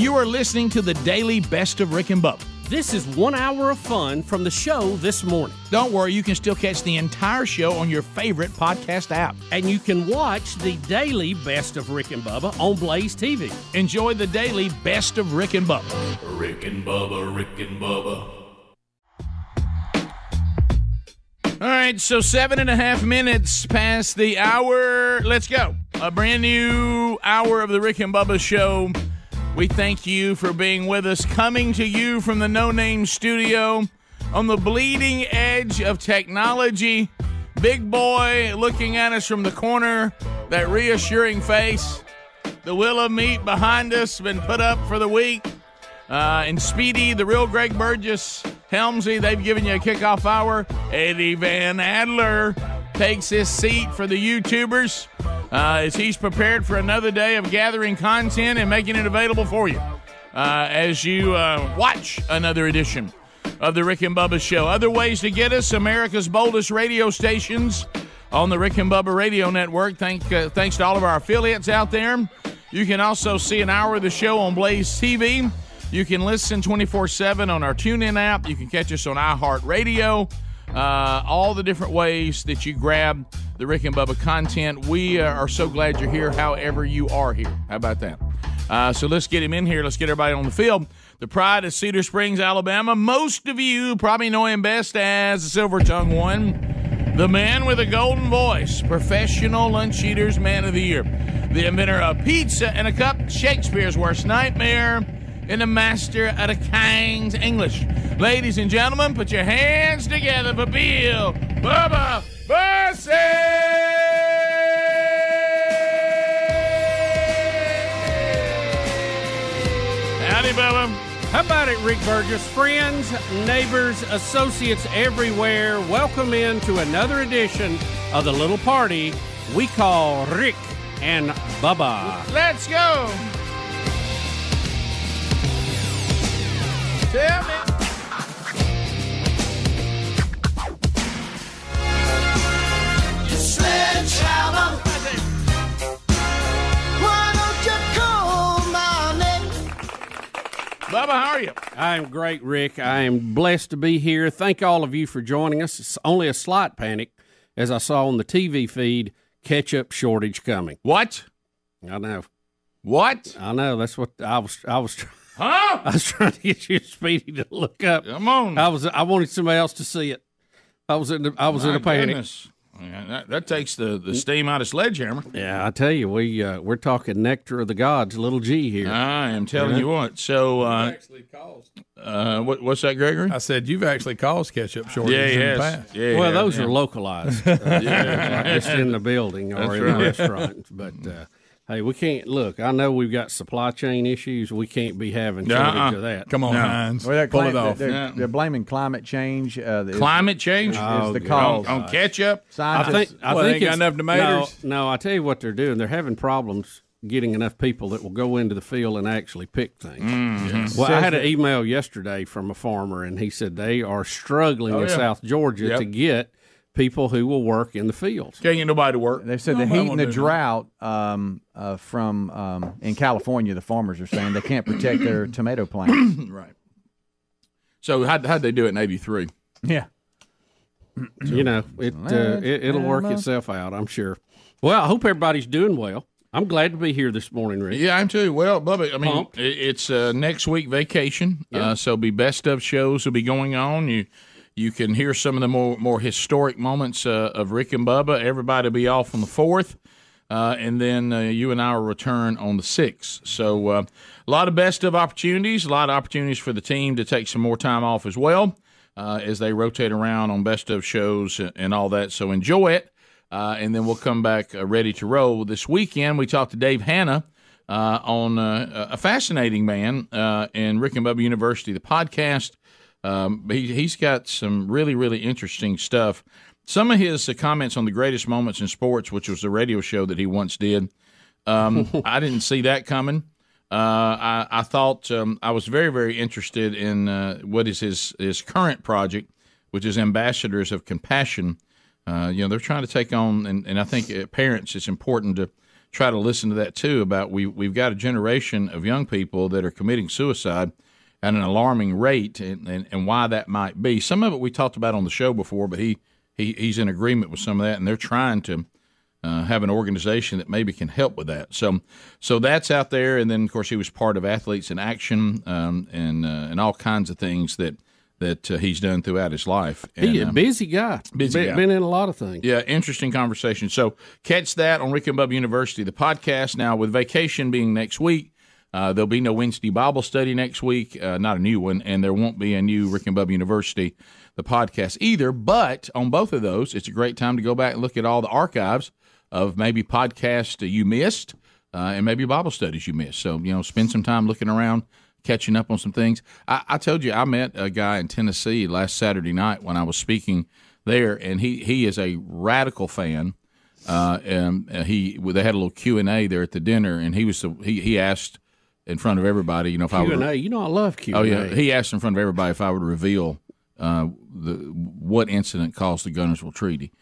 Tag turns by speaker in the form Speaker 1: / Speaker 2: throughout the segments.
Speaker 1: You are listening to the daily best of Rick and Bubba.
Speaker 2: This is one hour of fun from the show this morning.
Speaker 1: Don't worry, you can still catch the entire show on your favorite podcast app.
Speaker 2: And you can watch the daily best of Rick and Bubba on Blaze TV.
Speaker 1: Enjoy the daily best of Rick and Bubba.
Speaker 3: Rick and Bubba, Rick and Bubba.
Speaker 1: All right, so seven and a half minutes past the hour. Let's go. A brand new hour of the Rick and Bubba show. We thank you for being with us, coming to you from the No Name Studio on the bleeding edge of technology. Big boy looking at us from the corner, that reassuring face. The willow meat behind us been put up for the week. Uh, and Speedy, the real Greg Burgess, Helmsy, they've given you a kickoff hour. Eddie Van Adler takes his seat for the YouTubers uh, as he's prepared for another day of gathering content and making it available for you uh, as you uh, watch another edition of the Rick and Bubba Show. Other ways to get us America's boldest radio stations on the Rick and Bubba Radio Network. Thank, uh, thanks to all of our affiliates out there. You can also see an hour of the show on Blaze TV. You can listen 24 7 on our TuneIn app. You can catch us on iHeartRadio. Uh, all the different ways that you grab the Rick and Bubba content. We uh, are so glad you're here, however, you are here. How about that? Uh, so let's get him in here. Let's get everybody on the field. The pride of Cedar Springs, Alabama. Most of you probably know him best as the Silver Tongue One, the man with a golden voice, professional lunch eaters, man of the year, the inventor of pizza and a cup, Shakespeare's worst nightmare and the master of the King's English. Ladies and gentlemen, put your hands together for Bill Bubba Bussey! Howdy, Bubba.
Speaker 2: How about it, Rick Burgess? Friends, neighbors, associates everywhere, welcome into another edition of the little party we call Rick and Bubba.
Speaker 1: Let's go. Tell me.
Speaker 4: Sledgehammer. Why don't you call my name?
Speaker 1: Bubba, how are you?
Speaker 2: I'm great, Rick. I am blessed to be here. Thank all of you for joining us. It's only a slight panic, as I saw on the TV feed, ketchup shortage coming.
Speaker 1: What?
Speaker 2: I know.
Speaker 1: What?
Speaker 2: I know. That's what I was. I was.
Speaker 1: Huh?
Speaker 2: I was trying to get you speedy to look up.
Speaker 1: Come on.
Speaker 2: I was. I wanted somebody else to see it. I was in. The, I was in
Speaker 1: My
Speaker 2: a panic.
Speaker 1: goodness. Yeah, that, that takes the, the steam out of Sledgehammer.
Speaker 2: Yeah, I tell you, we uh, we're talking nectar of the gods, little G here.
Speaker 1: I am telling you what. So, uh,
Speaker 5: actually caused.
Speaker 1: uh, what, what's that, Gregory?
Speaker 5: I said you've actually caused ketchup shortages
Speaker 1: Yeah, he
Speaker 5: in the past.
Speaker 1: Yeah,
Speaker 2: well,
Speaker 1: yeah,
Speaker 2: those
Speaker 1: yeah.
Speaker 2: are localized,
Speaker 1: Yeah.
Speaker 2: just in the building or
Speaker 1: That's
Speaker 2: in
Speaker 1: right.
Speaker 2: the restaurant. But uh, hey, we can't look. I know we've got supply chain issues. We can't be having shortage
Speaker 1: Nuh-uh.
Speaker 2: of that.
Speaker 5: Come on,
Speaker 1: No.
Speaker 5: Heinz.
Speaker 6: Well, they're,
Speaker 5: Pull
Speaker 6: claim-
Speaker 5: it off.
Speaker 6: They're,
Speaker 1: Yeah.
Speaker 6: they're blaming climate change. Uh, is-
Speaker 1: Climate change
Speaker 6: is,
Speaker 2: Oh,
Speaker 6: the cause.
Speaker 1: on, on ketchup.
Speaker 2: I think. I
Speaker 5: Well, they
Speaker 2: think
Speaker 5: ain't got
Speaker 2: it's-
Speaker 5: enough tomatoes?
Speaker 2: No, no, I tell you what they're doing. They're having problems getting enough people that will go into the field and actually pick things.
Speaker 1: Mm-hmm.
Speaker 2: Well, I had an email yesterday from a farmer, and he said they are struggling
Speaker 1: Oh,
Speaker 2: in
Speaker 1: yeah.
Speaker 2: South Georgia
Speaker 1: Yep.
Speaker 2: to get people who will work in the fields.
Speaker 1: Can't get nobody to work.
Speaker 6: They said the heat and the drought um, uh, from um, in California, the farmers are saying they can't protect their tomato plants.
Speaker 1: Right. So how'd, how'd they do it in 83?
Speaker 6: yeah,
Speaker 2: you know, it, uh, it it'll work itself out. I'm sure. Well, I hope everybody's doing well. I'm glad to be here this morning, Rick.
Speaker 1: Yeah, I'm too. Well, Bubba, I mean,
Speaker 2: Pumped.
Speaker 1: it's uh, next week vacation, uh, so be best of shows will be going on. You you can hear some of the more more historic moments uh, of Rick and Bubba. Everybody will be off on the fourth, uh, and then uh, you and I will return on the sixth. So uh, a lot of best of opportunities, a lot of opportunities for the team to take some more time off as well uh, as they rotate around on best of shows and all that. So enjoy it. uh, and then we'll come back ready to roll. This weekend, we talked to Dave Hannah on a fascinating man in Rick and Bubba University, the podcast. Um, he, he's got some really, really interesting stuff. Some of his uh, comments on the greatest moments in sports, which was a radio show that he once did, um, I didn't see that coming. Uh, I, I thought um, I was very, very interested in uh, what is his his current project, which is Ambassadors of Compassion. Uh, you know, they're trying to take on, and, and I think uh, parents, it's important to try to listen to that too. About we we've got a generation of young people that are committing suicide at an alarming rate, and, and, and why that might be. Some of it we talked about on the show before, but he, he he's in agreement with some of that, and they're trying to uh, have an organization that maybe can help with that. So, so that's out there, and then of course he was part of Athletes in Action um, and uh, and all kinds of things that that uh, he's done throughout his life. And,
Speaker 2: He a
Speaker 1: um,
Speaker 2: busy guy.
Speaker 1: busy
Speaker 2: been,
Speaker 1: guy.
Speaker 2: been in a lot of things.
Speaker 1: yeah, interesting conversation. So catch that on Rick and Bubba University, the podcast. Now with vacation being next week. Uh, there'll be no Wednesday Bible study next week, uh, not a new one, and there won't be a new Rick and Bubba University, the podcast either. But on both of those, it's a great time to go back and look at all the archives of maybe podcasts you missed uh, and maybe Bible studies you missed. So, you know, spend some time looking around, catching up on some things. I, I told you I met a guy in Tennessee last Saturday night when I was speaking there, and he, he is a radical fan. Uh, and uh, he they had a little Q and A there at the dinner, and he was he he asked in front of everybody, you know, if I
Speaker 2: Q
Speaker 1: would.
Speaker 2: You know I love Q.
Speaker 1: Oh yeah, he asked in front of everybody if I would reveal uh, the what incident caused the Guntersville Treaty,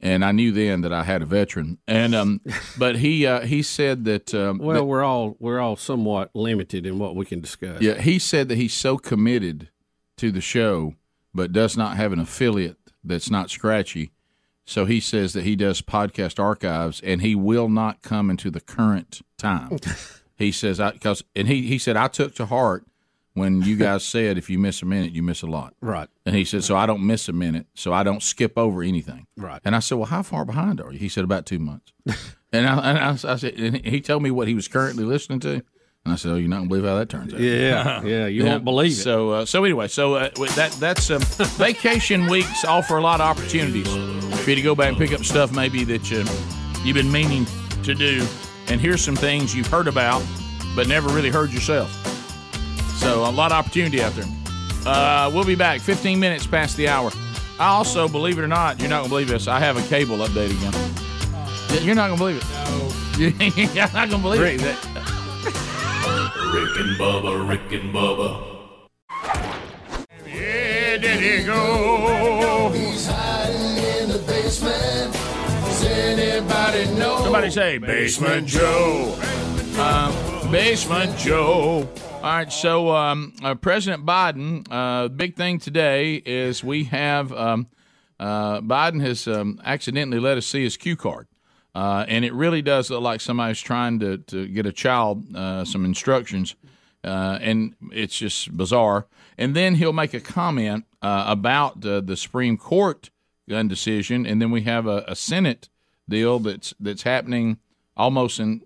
Speaker 1: and I knew then that I had a veteran. And um, but he uh, he said that um,
Speaker 2: Well, we're all we're all somewhat limited in what we can discuss.
Speaker 1: yeah, he said that he's so committed to the show, but does not have an affiliate that's not scratchy. So he says that he does podcast archives, and he will not come into the current time. he says, "I because," and he he said, "I took to heart when you guys said if you miss a minute, you miss a lot."
Speaker 2: Right.
Speaker 1: And he said, "So I don't miss a minute, so I don't skip over anything."
Speaker 2: Right.
Speaker 1: And I said, "Well, how far behind are you?" He said, "About two months." and I, and I, I said, and he told me what he was currently listening to, and I said, "Oh, you're not gonna believe how that turns out."
Speaker 2: Yeah. yeah. You
Speaker 1: Yeah.
Speaker 2: won't believe it.
Speaker 1: So, uh, so anyway, so uh, that that's um, vacation weeks offer a lot of opportunities for you to go back and pick up stuff maybe that you, you've been meaning to do, and here's some things you've heard about but never really heard yourself. So a lot of opportunity out there. Uh, we'll be back 15 minutes past the hour. I also, believe it or not, you're not gonna believe this. I have a cable update again. You're not gonna believe it. No. you're not gonna believe it.
Speaker 3: Rick and Bubba, Rick and Bubba.
Speaker 1: Yeah, did he go?
Speaker 4: He's hiding in the basement. Does anybody know?
Speaker 1: Somebody say Basement Joe. Um, Basement Joe. All right, so um, uh, President Biden, uh, big thing today is we have um, uh, Biden has um, accidentally let us see his cue card. Uh, and it really does look like somebody's trying to, to get a child uh, some instructions, uh, and it's just bizarre. And then he'll make a comment uh, about uh, the Supreme Court gun decision, and then we have a, a Senate deal that's that's happening almost in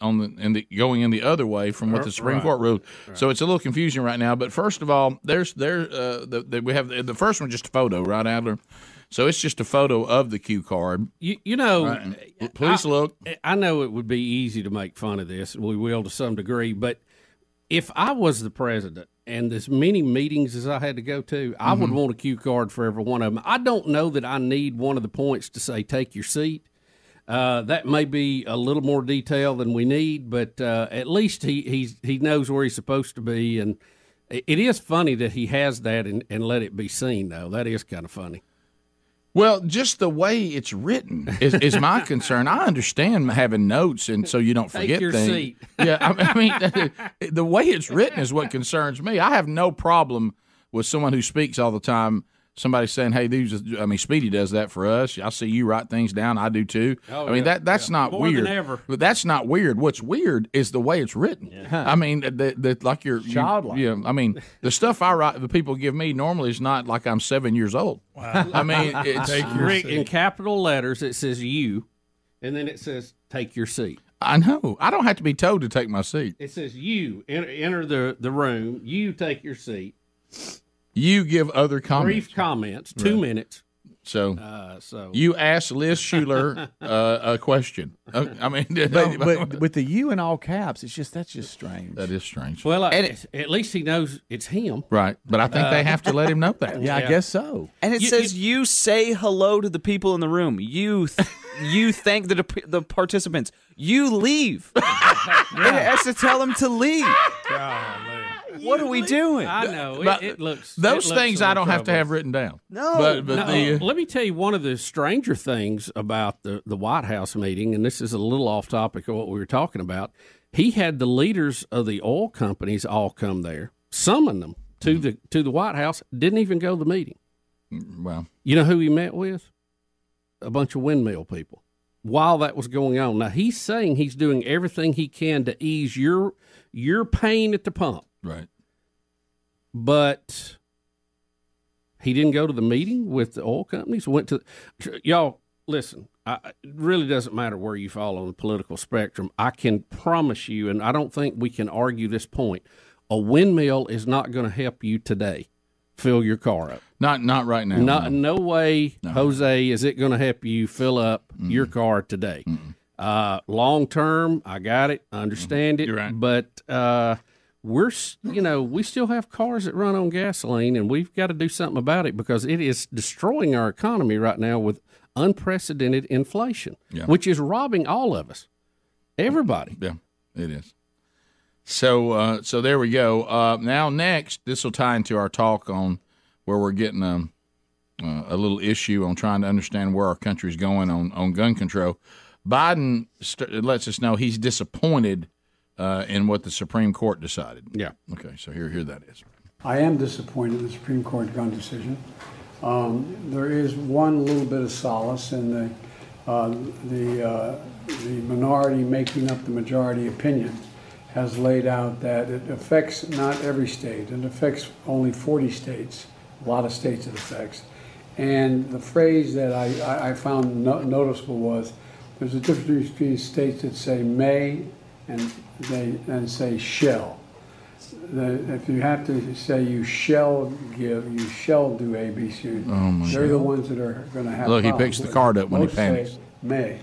Speaker 1: on the in the going in the other way from what the Supreme Court ruled. So it's a little confusing right now. But first of all, there's there uh, the, the, we have the first one just a photo, right, Adler? So it's just a photo of the cue card.
Speaker 2: you, you know,
Speaker 1: Please look.
Speaker 2: I know it would be easy to make fun of this, we will to some degree, but if I was the president and as many meetings as I had to go to, I would want a cue card for every one of them. I don't know that I need one of the points to say take your seat. Uh, that may be a little more detail than we need, but uh, at least he he's, he knows where he's supposed to be, and it it is funny that he has that and, and let it be seen. Though that is kind of funny.
Speaker 1: Well, just the way it's written is, is my concern. I understand having notes and so you don't forget things.
Speaker 2: seat.
Speaker 1: Yeah, I, I mean, the way it's written is what concerns me. I have no problem with someone who speaks all the time. Somebody saying, "Hey, these," I mean, Speedy does that for us. I see you write things down. I do too.
Speaker 2: Oh,
Speaker 1: I mean,
Speaker 2: yeah,
Speaker 1: that that's not
Speaker 2: More than
Speaker 1: weird.
Speaker 2: ever.
Speaker 1: But that's not weird. What's weird is the way it's written. I mean, the, the, like you're you-
Speaker 6: Childlike.
Speaker 1: Yeah, I mean, the stuff I write, the people give me normally is not like I'm seven years old. Wow. I mean, it's
Speaker 2: Rick, in capital letters, it says you, and then it says take your seat.
Speaker 1: I know. I don't have to be told to take my seat.
Speaker 2: It says you enter, enter the, the room. You take your seat.
Speaker 1: You give other comments.
Speaker 2: Brief comments, two minutes.
Speaker 1: So,
Speaker 2: Uh, so
Speaker 1: you asked Liz Shuler uh, a question. Uh, I mean,
Speaker 6: But, but with the U in all caps, it's just that's just strange.
Speaker 1: that is strange.
Speaker 2: well, uh,
Speaker 7: And it-
Speaker 2: at least he knows it's him.
Speaker 1: Right. But I think they have to let him know that.
Speaker 6: yeah, I guess so.
Speaker 7: And it
Speaker 2: You-
Speaker 7: says you, say hello to the people in the room. You th- you thank the the participants. You leave. It has to tell them to leave. What are we doing?
Speaker 2: I know
Speaker 1: But
Speaker 2: it, it looks
Speaker 1: Those
Speaker 2: it looks
Speaker 1: things I don't have to have written down.
Speaker 7: No.
Speaker 1: But, but
Speaker 2: No,
Speaker 1: the, uh,
Speaker 2: let me tell you one of the stranger things about the, the White House meeting, and this is a little off topic of what we were talking about. He had the leaders of the oil companies all come there, summon them to the to the White House. Didn't even go to the meeting.
Speaker 1: well,
Speaker 2: You know who he met with? A bunch of windmill people. While that was going on, now he's saying he's doing everything he can to ease your your pain at the pump
Speaker 1: right.
Speaker 2: But he didn't go to the meeting with the oil companies. Went to y'all. Listen, I, it really doesn't matter where you fall on the political spectrum. I can promise you, and I don't think we can argue this point. A windmill is not going to help you today. Fill your car up.
Speaker 1: Not not right now.
Speaker 2: No,
Speaker 1: no.
Speaker 2: no way, Jose, is it going to help you fill up your car today. Uh, long term, I got it, I understand it,
Speaker 1: You're right.
Speaker 2: but uh, we're you know we still have cars that run on gasoline, and we've got to do something about it because it is destroying our economy right now with unprecedented inflation,
Speaker 1: Yeah.
Speaker 2: which is robbing all of us, everybody.
Speaker 1: Yeah, it is. So uh, so there we go. Uh, now next, this will tie into our talk on where we're getting um, uh, a little issue on trying to understand where our country's going on on gun control. Biden st- lets us know he's disappointed uh, in what the Supreme Court decided.
Speaker 2: Yeah.
Speaker 1: Okay, so here here that is.
Speaker 8: I am disappointed in the Supreme Court gun decision. Um, there is one little bit of solace in the uh, the uh, the minority making up the majority opinion has laid out that it affects not every state. It affects only 40 states. A lot of states it affects. And the phrase that I, I, I found no, noticeable was there's a difference between states that say may and they and say shall the, if you have to say you shall give, you shall do A, B, C, Oh they're the ones that are going to have.
Speaker 1: Look, he picks the card up when he
Speaker 8: Most say
Speaker 1: panics.
Speaker 8: May.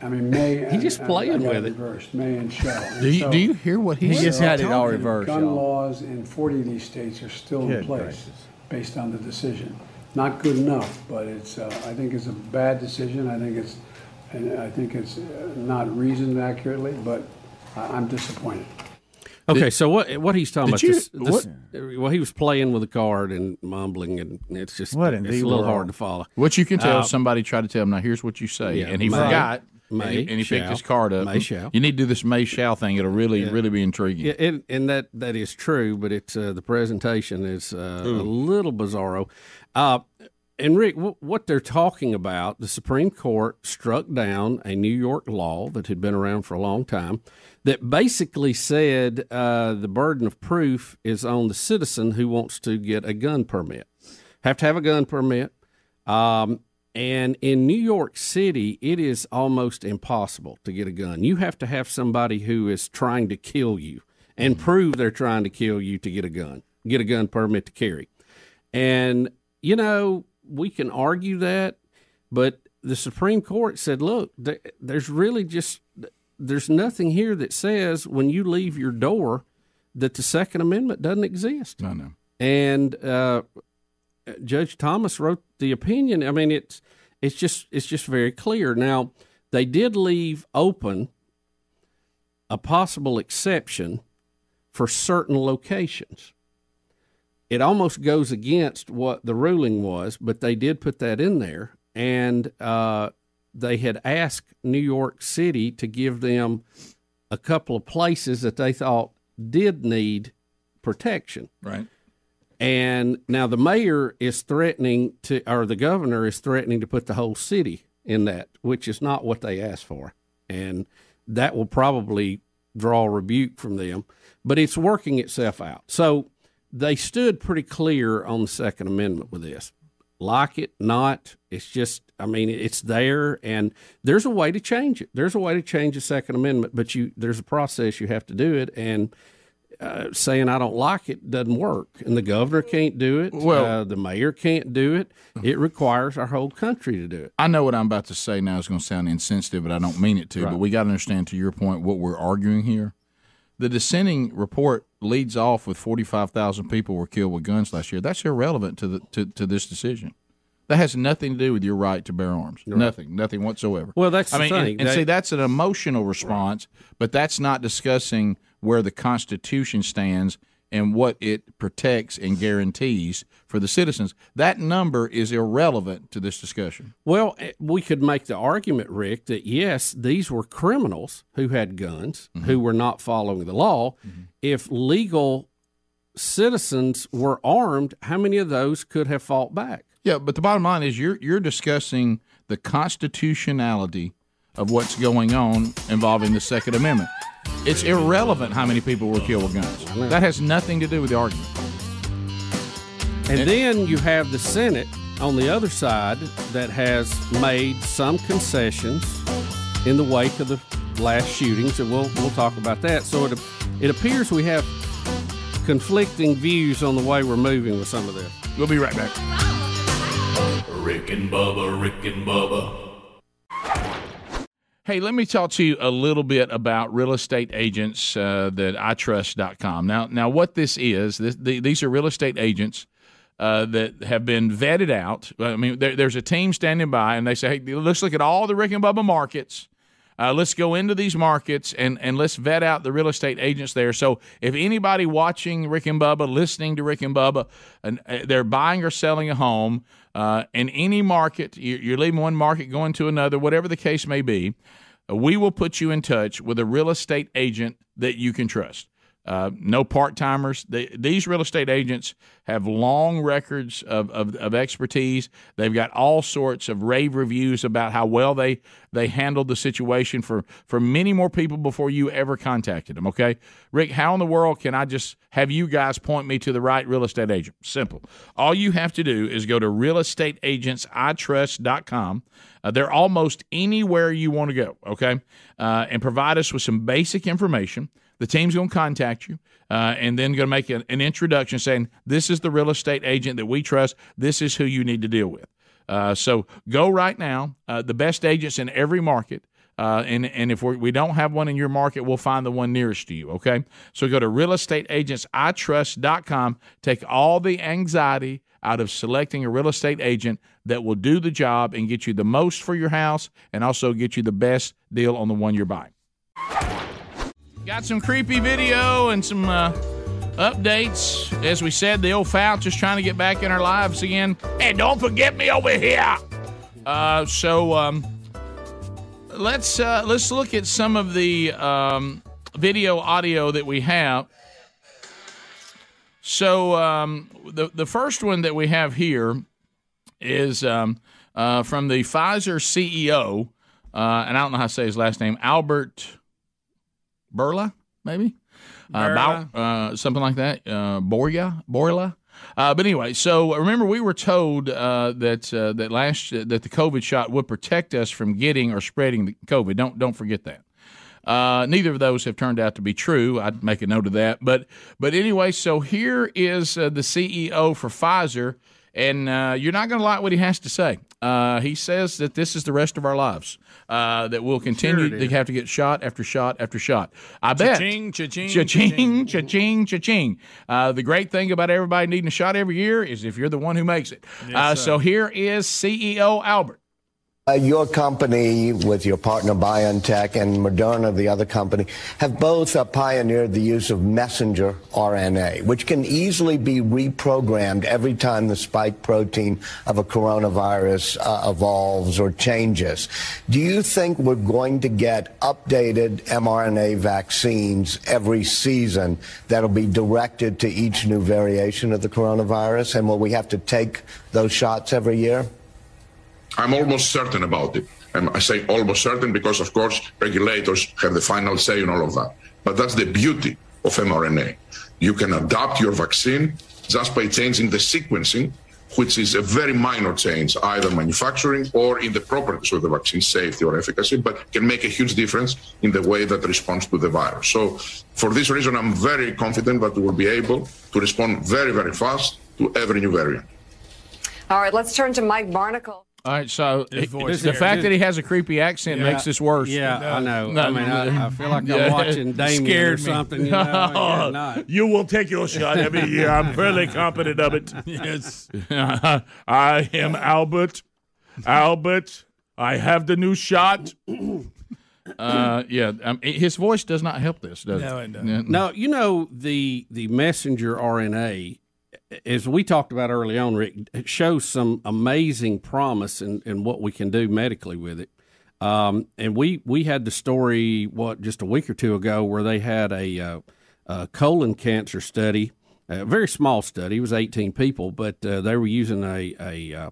Speaker 8: I mean, may.
Speaker 2: He just playing
Speaker 8: I
Speaker 2: with it.
Speaker 8: Reversed, may and shall. And
Speaker 1: Do you
Speaker 8: so-
Speaker 1: do you hear what
Speaker 6: He
Speaker 1: he
Speaker 6: just had it all reversed.
Speaker 8: Gun
Speaker 6: y'all.
Speaker 8: laws in 40 of these states are still in place
Speaker 6: gracious.
Speaker 8: based on the decision. Not good enough, but it's, uh, I think it's a bad decision. I think it's, and I think it's uh, not reasoned accurately, but I- I'm disappointed.
Speaker 2: Okay, so what what he's talking about?
Speaker 1: you-
Speaker 2: this, this, well, he was playing with a card and mumbling, and it's just
Speaker 6: What
Speaker 2: it's a little
Speaker 6: world?
Speaker 2: hard to follow.
Speaker 1: What you can tell
Speaker 2: Uh,
Speaker 1: somebody tried to tell him now. Here's what you say,
Speaker 2: Yeah,
Speaker 1: and he
Speaker 2: may,
Speaker 1: forgot.
Speaker 2: may,
Speaker 1: and he, and he picked his card up.
Speaker 2: may, shall.
Speaker 1: You need to do this may shall thing. It'll really really be intriguing.
Speaker 2: Yeah, and, and that that is true, but it's uh, the presentation is uh, a little bizarro. And Rick, what they're talking about, the Supreme Court struck down a New York law that had been around for a long time that basically said uh, the burden of proof is on the citizen who wants to get a gun permit. Have to have a gun permit. Um, and in New York City, it is almost impossible to get a gun. You have to have somebody who is trying to kill you and prove they're trying to kill you to get a gun, get a gun permit to carry. And, you know, we can argue that, but the Supreme Court said, look, th- there's really just, there's nothing here that says when you leave your door that the Second Amendment doesn't exist
Speaker 1: I know.
Speaker 2: and uh, Judge Thomas wrote the opinion. I mean, it's it's just it's just very clear. Now they did leave open a possible exception for certain locations. It almost goes against what the ruling was, but they did put that in there, and uh, they had asked New York City to give them a couple of places that they thought did need protection.
Speaker 1: Right.
Speaker 2: And now the mayor is threatening to, or the governor is threatening to put the whole city in that, which is not what they asked for. And that will probably draw rebuke from them, but it's working itself out. So they stood pretty clear on the Second Amendment with this. Like it, not, it's just, I mean, it's there, and there's a way to change it. There's a way to change the Second Amendment, but you there's a process you have to do it, and uh, saying I don't like it doesn't work, and the governor can't do it.
Speaker 1: Well-
Speaker 2: uh, the mayor can't do it. It requires our whole country to do it.
Speaker 1: I know what I'm about to say now is going to sound insensitive, but I don't mean it to. But we got to understand, to your point, what we're arguing here. The dissenting report leads off with 45,000 people were killed with guns last year. That's irrelevant to the to, to this decision. That has nothing to do with your right to bear arms. Nothing, nothing whatsoever.
Speaker 2: Well, that's
Speaker 1: I mean, and, and see, that's an emotional response, but that's not discussing where the Constitution stands and what it protects and guarantees for the citizens. That number is irrelevant to this discussion.
Speaker 2: Well, eh, we could make the argument, Rick, that yes, these were criminals who had guns,
Speaker 1: Mm-hmm.
Speaker 2: who were not following the law. If legal citizens were armed, how many of those could have fought back?
Speaker 1: Yeah, but the bottom line is you're you're discussing the constitutionality of what's going on involving the Second Amendment. It's irrelevant how many people were killed with guns. That has nothing to do with the argument.
Speaker 2: And then you have the Senate on the other side that has made some concessions in the wake of the last shootings, and we'll we'll talk about that. So it it appears we have conflicting views on the way we're moving with some of this.
Speaker 1: We'll be right back.
Speaker 3: Rick and Bubba, Rick and Bubba.
Speaker 1: Hey, let me talk to you a little bit about real estate agents uh, that itrust.com. Now, now what this is, this, the, these are real estate agents uh, that have been vetted out. I mean, there, there's a team standing by, and they say, hey, let's look at all the Rick and Bubba markets. Uh, let's go into these markets and, and let's vet out the real estate agents there. So if anybody watching Rick and Bubba, listening to Rick and Bubba, and uh, they're buying or selling a home uh, in any market, you're, leaving one market going to another, whatever the case may be, we will put you in touch with a real estate agent that you can trust. Uh, no part timers. These real estate agents have long records of, of, of expertise. They've got all sorts of rave reviews about how well they they handled the situation for for many more people before you ever contacted them. Okay, Rick, how in the world can I just have you guys point me to the right real estate agent? Simple. All you have to do is go to realestateagentsitrust.com. Uh, they're almost anywhere you want to go. Okay, uh, and provide us with some basic information. The team's going to contact you uh, and then going to make an, an, introduction saying, This is the real estate agent that we trust. This is who you need to deal with. Uh, so go right now. Uh, the best agents in every market. Uh, and, and if we're, we do not have one in your market, we'll find the one nearest to you. Okay. So go to realestateagentsitrust.com. Take all the anxiety out of selecting a real estate agent that will do the job and get you the most for your house and also get you the best deal on the one you're buying. Got some creepy video and some uh, updates. As we said, the old foul just trying to get back in our lives again. And don't forget me over here. Uh, so um, let's uh, let's look at some of the um, video audio that we have. So um, the the first one that we have here is um, uh, from the Pfizer CEO, uh, and I don't know how to say his last name, Albert. Burla, maybe, uh, uh, something like that. Uh, Borja, Borla. Uh, but anyway, so remember we were told uh, that uh, that last that the COVID shot would protect us from getting or spreading the COVID. Don't don't forget that. Uh, neither of those have turned out to be true. I'd make a note of that. But but anyway, so here is uh, the CEO for Pfizer, and uh, you're not going to like what he has to say. Uh, he says that this is the rest of our lives. Uh, that we'll continue
Speaker 2: Sure
Speaker 1: to have to get shot after shot after shot. I bet.
Speaker 5: Cha-ching, cha-ching,
Speaker 1: cha-ching, cha-ching, cha-ching. Uh, the great thing about everybody needing a shot every year is if you're the one who makes it. uh, so here is CEO Albert.
Speaker 9: Uh, your company, with your partner BioNTech and Moderna, the other company, have both uh, pioneered the use of messenger RNA, which can easily be reprogrammed every time the spike protein of a coronavirus uh, evolves or changes. Do you think we're going to get updated mRNA vaccines every season that'll be directed to each new variation of the coronavirus? And will we have to take those shots every year?
Speaker 10: I'm almost certain about it. And I say almost certain because, of course, regulators have the final say in all of that. But that's the beauty of mRNA. You can adapt your vaccine just by changing the sequencing which is a very minor change, either manufacturing or in the properties of the vaccine, safety or efficacy, but can make a huge difference in the way that responds to the virus. So, for this reason, I'm very confident that we will be able to respond very, very fast to every new variant.
Speaker 11: All right, let's turn to Mike Barnicle.
Speaker 1: All right, so
Speaker 2: His
Speaker 1: he-
Speaker 2: voice
Speaker 1: the fact that he has a creepy accent
Speaker 2: Yeah.
Speaker 1: makes this worse.
Speaker 2: Yeah, I know.
Speaker 1: No,
Speaker 2: I mean, I, I feel like I'm watching Damien or
Speaker 1: Scared me.
Speaker 2: something. You know? Yeah, not.
Speaker 1: You will take your shot every year. I'm fairly confident of it.
Speaker 5: Yes.
Speaker 1: I am Albert. Albert, I have the new shot. Uh, yeah, um, his voice does not help this, does
Speaker 5: No,
Speaker 1: it?
Speaker 5: it doesn't.
Speaker 2: No, you know the the messenger RNA, as we talked about early on, Rick, it shows some amazing promise in, in what we can do medically with it. Um, and we we had the story what just a week or two ago where they had a, uh, a colon cancer study, a very small study. It was eighteen people, but uh, they were using a a uh,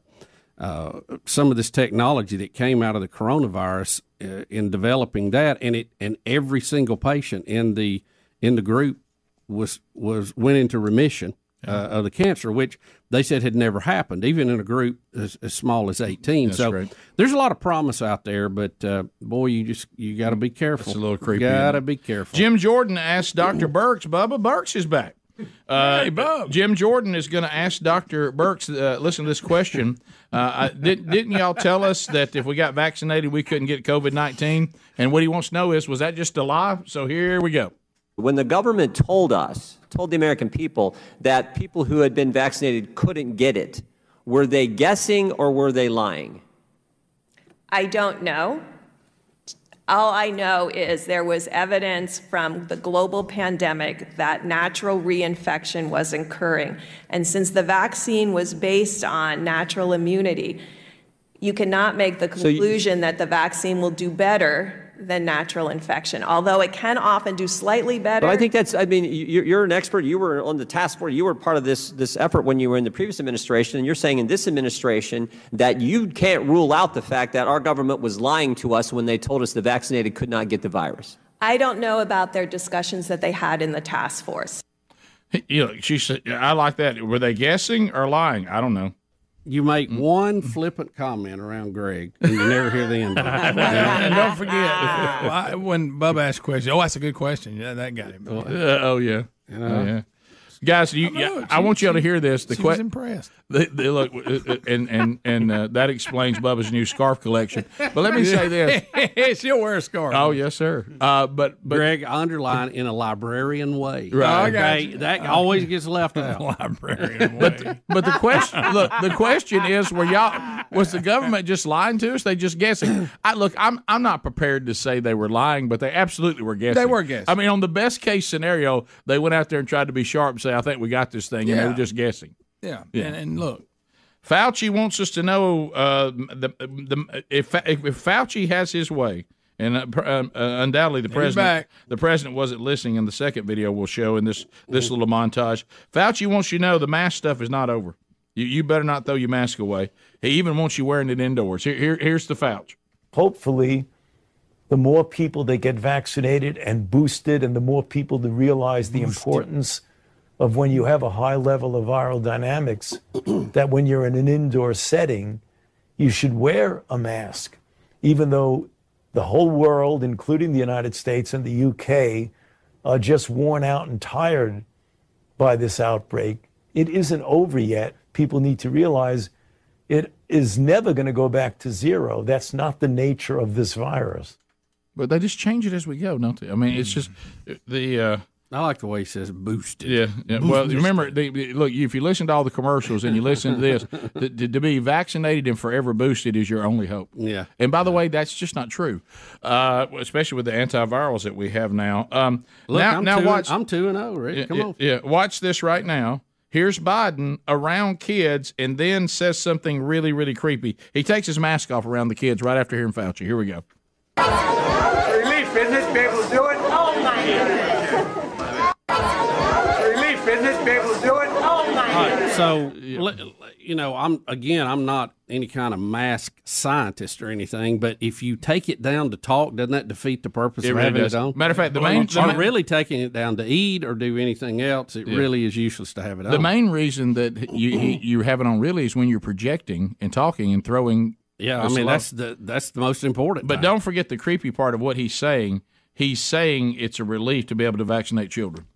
Speaker 2: uh, some of this technology that came out of the coronavirus uh, in developing that, and it and every single patient in the in the group was was went into remission uh, of the cancer, which they said had never happened, even in a group as, as small as eighteen.
Speaker 1: That's
Speaker 2: so
Speaker 1: great.
Speaker 2: there's a lot of promise out there, but uh, boy, you just you got to be careful.
Speaker 1: It's a little creepy.
Speaker 2: Got to be careful.
Speaker 1: Jim Jordan asked Dr. Birx, Bubba Burks is back. Uh,
Speaker 5: Hey, Bub.
Speaker 1: Jim Jordan is going to ask Dr. Birx, uh, listen to this question. Uh, I, did, didn't y'all tell us that if we got vaccinated, we couldn't get COVID 19? And what he wants to know is, was that just a lie? So here we go.
Speaker 12: When the government told us, told the American people, that people who had been vaccinated couldn't get it, were they guessing or were they lying?
Speaker 13: I don't know. All I know is there was evidence from the global pandemic that natural reinfection was occurring. And since the vaccine was based on natural immunity, you cannot make the
Speaker 12: So you-
Speaker 13: conclusion that the vaccine will do better than natural infection, although it can often do slightly better.
Speaker 12: But I think that's, I mean, you- you're an expert. You were on the task force. You were part of this, this effort when you were in the previous administration. And you're saying in this administration that you can't rule out the fact that our government was lying to us when they told us the vaccinated could not get the virus.
Speaker 13: I don't know about their discussions that they had in the task force.
Speaker 1: You know, she said, I like that. Were they guessing or lying? I don't know.
Speaker 2: You make one flippant comment around Greg, and you never hear the end. of it.
Speaker 5: and don't forget I- when Bub asked a question. Oh, that's a good question. Yeah, that got him.
Speaker 1: Uh, oh, yeah.
Speaker 2: know?
Speaker 1: Oh, yeah. Guys, you,
Speaker 5: I know,
Speaker 1: yeah,
Speaker 5: she-
Speaker 1: I want y'all to hear this. The question.
Speaker 5: impressed.
Speaker 1: They, they look, uh, uh, and and and uh, that explains Bubba's new scarf collection. But let me say this.
Speaker 5: She'll wear a scarf.
Speaker 1: Oh yes, sir. Uh, but but
Speaker 2: Greg, underline in a librarian way.
Speaker 1: Right. Oh, I got
Speaker 2: Okay,
Speaker 1: you.
Speaker 2: that always gets left out.
Speaker 5: Librarian
Speaker 1: but but the question look the question is were y'all was the government just lying to us? They just guessing. I look, I'm I'm not prepared to say they were lying, but they absolutely were guessing.
Speaker 5: They were guessing.
Speaker 1: I mean, on the best case scenario, they went out there and tried to be sharp and say, "I think we got this thing," and they were just guessing.
Speaker 5: Yeah.
Speaker 1: Yeah.
Speaker 5: And, and look,
Speaker 1: Fauci wants us to know uh, the, the if, if if Fauci has his way, and uh, um, uh, undoubtedly the
Speaker 5: He's
Speaker 1: president
Speaker 5: back.
Speaker 1: the president wasn't listening in the second video we'll show in this this little montage. Fauci wants you to know the mask stuff is not over. You you better not throw your mask away. He even wants you wearing it indoors. Here, here here's the Fauci.
Speaker 14: hopefully, the more people that get vaccinated and boosted, and the more people that realize the importance of when you have a high level of viral dynamics, that when you're in an indoor setting, you should wear a mask, even though the whole world, including the United States and the UK, are just worn out and tired by this outbreak. It isn't over yet. People need to realize it is never going to go back to zero. That's not the nature of this virus.
Speaker 1: But they just change it as we go, don't they? I mean, it's just the. Uh,
Speaker 2: I like the way he says boosted.
Speaker 1: Yeah, yeah. Well, remember, the, the- look, if you listen to all the commercials and you listen to this, to, to, to be vaccinated and forever boosted is your only hope.
Speaker 2: Yeah.
Speaker 1: And by the way, that's just not true, uh, especially with the antivirals that we have now. Um,
Speaker 2: Look,
Speaker 1: now,
Speaker 2: I'm
Speaker 1: now
Speaker 2: two,
Speaker 1: watch.
Speaker 2: I'm two and zero, Rick.
Speaker 1: yeah,
Speaker 2: Come
Speaker 1: yeah,
Speaker 2: on.
Speaker 1: yeah, watch this right now. Here's Biden around kids and then says something really, really creepy. He takes his mask off around the kids right after hearing Fauci. Here we go.
Speaker 15: Relief, isn't it, to be able to do it? Oh my Relief, isn't it, to be able to do it? Oh my
Speaker 2: All right, so le- you know, I'm again, I'm not any kind of mask scientist or anything, but if you take it down to talk, doesn't that defeat the purpose
Speaker 1: It
Speaker 2: of
Speaker 1: really
Speaker 2: having
Speaker 1: does.
Speaker 2: it on?
Speaker 1: Matter of fact, the main- the main-
Speaker 2: really taking it down to eat or do anything else, it
Speaker 1: Yeah.
Speaker 2: really is useless to have it on.
Speaker 1: The main reason that you you you have it on really is when you're projecting and talking and throwing.
Speaker 2: Yeah, I mean
Speaker 1: slow-
Speaker 2: that's the that's the most important.
Speaker 1: But
Speaker 2: thing.
Speaker 1: don't forget the creepy part of what he's saying. He's saying it's a relief to be able to vaccinate children.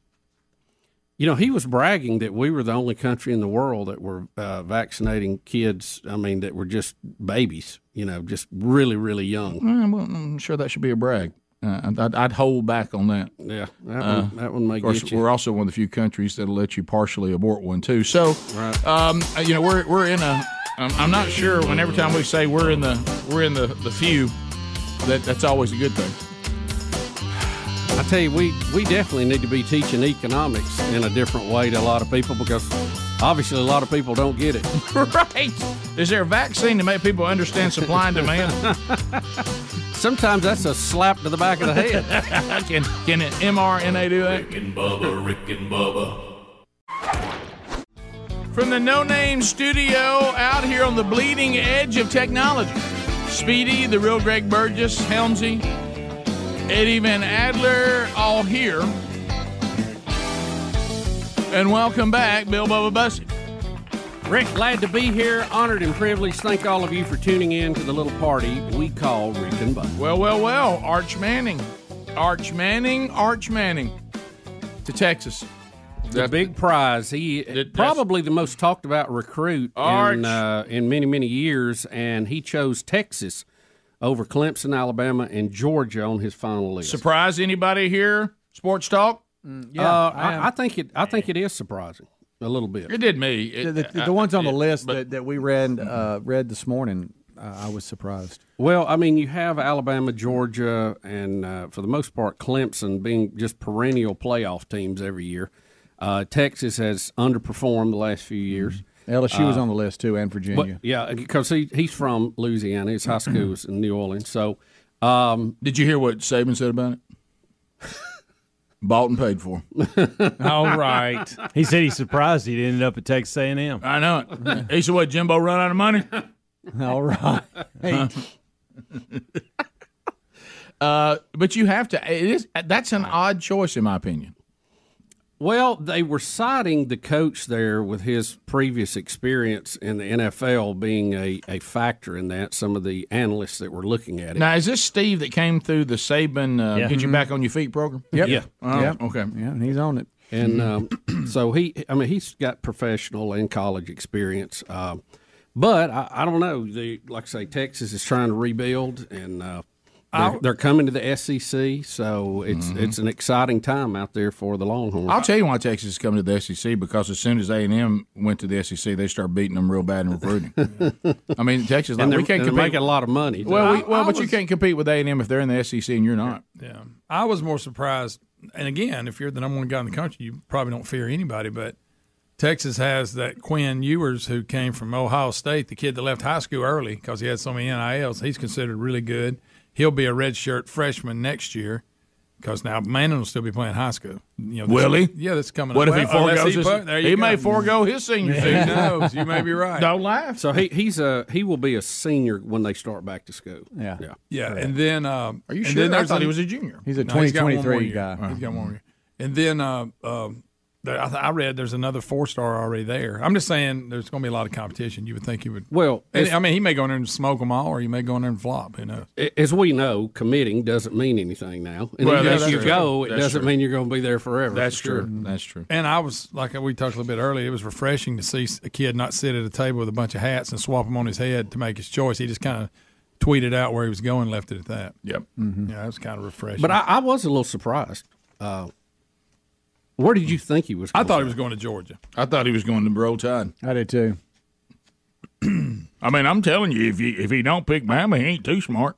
Speaker 2: You know, he was bragging that we were the only country in the world that were uh, vaccinating kids. I mean, that were just babies. You know, just really, really young.
Speaker 1: Mm, well, I'm sure that should be a brag. Uh, I'd, I'd hold back on that.
Speaker 2: Yeah, that
Speaker 1: Uh,
Speaker 2: one, that one may
Speaker 1: of course, we're also one of the few countries that'll let you partially abort one too. So,
Speaker 2: Right.
Speaker 1: um, you know, we're we're in a. I'm, I'm not sure. When every time we say we're in the we're in the the few, that that's always a good thing.
Speaker 2: I tell you, we, we definitely need to be teaching economics in a different way to a lot of people because obviously a lot of people don't get it.
Speaker 1: right. Is there a vaccine to make people understand supply and demand?
Speaker 2: Sometimes that's a slap to the back of the head.
Speaker 1: can can an mRNA do that?
Speaker 3: Rick and Bubba, Rick and Bubba.
Speaker 1: From the No Name Studio out here on the bleeding edge of technology, Speedy, the real Greg Burgess, Helmsy, Eddie Van Adler, all here. And welcome back, Bill Bubba Bussey.
Speaker 2: Rick, glad to be here. Honored and privileged. Thank all of you for tuning in to the little party we call Rick and Bubba.
Speaker 1: Well, well, well, Arch Manning. Arch Manning, Arch Manning to Texas.
Speaker 2: The big prize. He probably the most talked about recruit
Speaker 1: Arch.
Speaker 2: in, uh, in many many years, and he chose Texas over Clemson, Alabama, and Georgia on his final list.
Speaker 1: Surprise anybody here? Sports talk?
Speaker 2: uh, I, I think it. I think it is surprising a little bit.
Speaker 1: It did me. It-
Speaker 6: The, the, the ones on the list that, that we read uh, read this morning, uh, I was surprised.
Speaker 2: Well, I mean, you have Alabama, Georgia, and uh, for the most part, Clemson being just perennial playoff teams every year. Uh, Texas has underperformed the last few years.
Speaker 6: LSU was
Speaker 2: Uh,
Speaker 6: on the list too, and Virginia.
Speaker 2: But, yeah, because he, he's from Louisiana. His high school was in New Orleans. So, um,
Speaker 1: did you hear what Saban said about it? Bought and paid for.
Speaker 16: All right. He said he's surprised he ended up at Texas A&M.
Speaker 1: I know it. He said, "What? Jimbo run out of money?"
Speaker 6: All right.
Speaker 1: Huh? uh, but you have to. It is that's an odd choice, in my opinion.
Speaker 2: Well, they were citing the coach there with his previous experience in the NFL being a, a factor in that. Some of the analysts that were looking at it.
Speaker 1: Now, is this Steve that came through the Saban uh,
Speaker 2: Yeah.
Speaker 1: Get You
Speaker 2: Mhm.
Speaker 1: Back on Your Feet program?
Speaker 2: Yep. Yeah.
Speaker 1: Oh,
Speaker 2: Yep.
Speaker 1: Okay.
Speaker 6: Yeah, he's on it.
Speaker 2: And um, so he, I mean, he's got professional and college experience. Um, but I, I don't know. The, like I say, Texas is trying to rebuild, and uh, they're, they're coming to the SEC. So it's mm-hmm. it's an exciting time out there for the Longhorns.
Speaker 1: I'll tell you why Texas is coming to the SEC because as soon as A and M went to the SEC, they start beating them real bad in recruiting. I mean, Texas, like,
Speaker 2: And
Speaker 1: we can't
Speaker 2: they're
Speaker 1: compete.
Speaker 2: making a lot of money.
Speaker 1: Well, we, well,
Speaker 5: I
Speaker 1: but you can't compete with A and M if they're in the SEC and you're not.
Speaker 5: Yeah, I was more surprised. And again, if you're the number one guy in the country, you probably don't fear anybody. But Texas has that Quinn Ewers who came from Ohio State, the kid that left high school early because he had so many NILs. He's considered really good. He'll be a redshirt freshman next year because now Manning will still be playing high school. You know,
Speaker 1: Will he?
Speaker 5: Yeah, that's coming.
Speaker 1: What
Speaker 5: up.
Speaker 1: if he
Speaker 5: Well, unless
Speaker 1: foregoes his-
Speaker 5: put- there
Speaker 1: he may forego his senior
Speaker 5: Who
Speaker 1: season.
Speaker 5: knows? You may be right.
Speaker 1: Don't laugh.
Speaker 2: So he he's a he will be a senior when they start back to school.
Speaker 6: Yeah,
Speaker 2: yeah,
Speaker 5: Yeah, and then um,
Speaker 1: Are you sure?
Speaker 5: Then
Speaker 1: I
Speaker 5: there's
Speaker 1: thought he was a junior.
Speaker 6: He's a
Speaker 5: No, he's got
Speaker 6: 2023
Speaker 5: year.
Speaker 6: guy.
Speaker 5: He's got one more year. And then uh, um, there, I, th- I read there's another four star already there. I'm just saying there's going to be a lot of competition. You would think he would.
Speaker 2: Well,
Speaker 5: and,
Speaker 2: as-
Speaker 5: I mean, he may go in there and smoke them all, or he may go in there and flop. Who knows?
Speaker 2: As we know, committing doesn't mean anything now. And
Speaker 5: Well,
Speaker 2: even if you
Speaker 5: true.
Speaker 2: go, it
Speaker 5: That's
Speaker 2: doesn't
Speaker 5: true.
Speaker 2: mean you're going to be there forever.
Speaker 1: That's
Speaker 2: for sure.
Speaker 1: true. That's true.
Speaker 5: And I was like we talked a little bit earlier. It was refreshing to see a kid not sit at a table with a bunch of hats and swap them on his head to make his choice. He just kind of tweeted out where he was going, left it at that.
Speaker 1: Yep.
Speaker 5: Yeah, that was kind of refreshing.
Speaker 2: But I, I was a little surprised. Uh, where did you think he was?
Speaker 5: I thought he was going to Georgia.
Speaker 1: I thought he was going to Roll Tide.
Speaker 6: I did too.
Speaker 1: I mean, I'm telling you, if you if he don't pick Bama, he ain't too smart.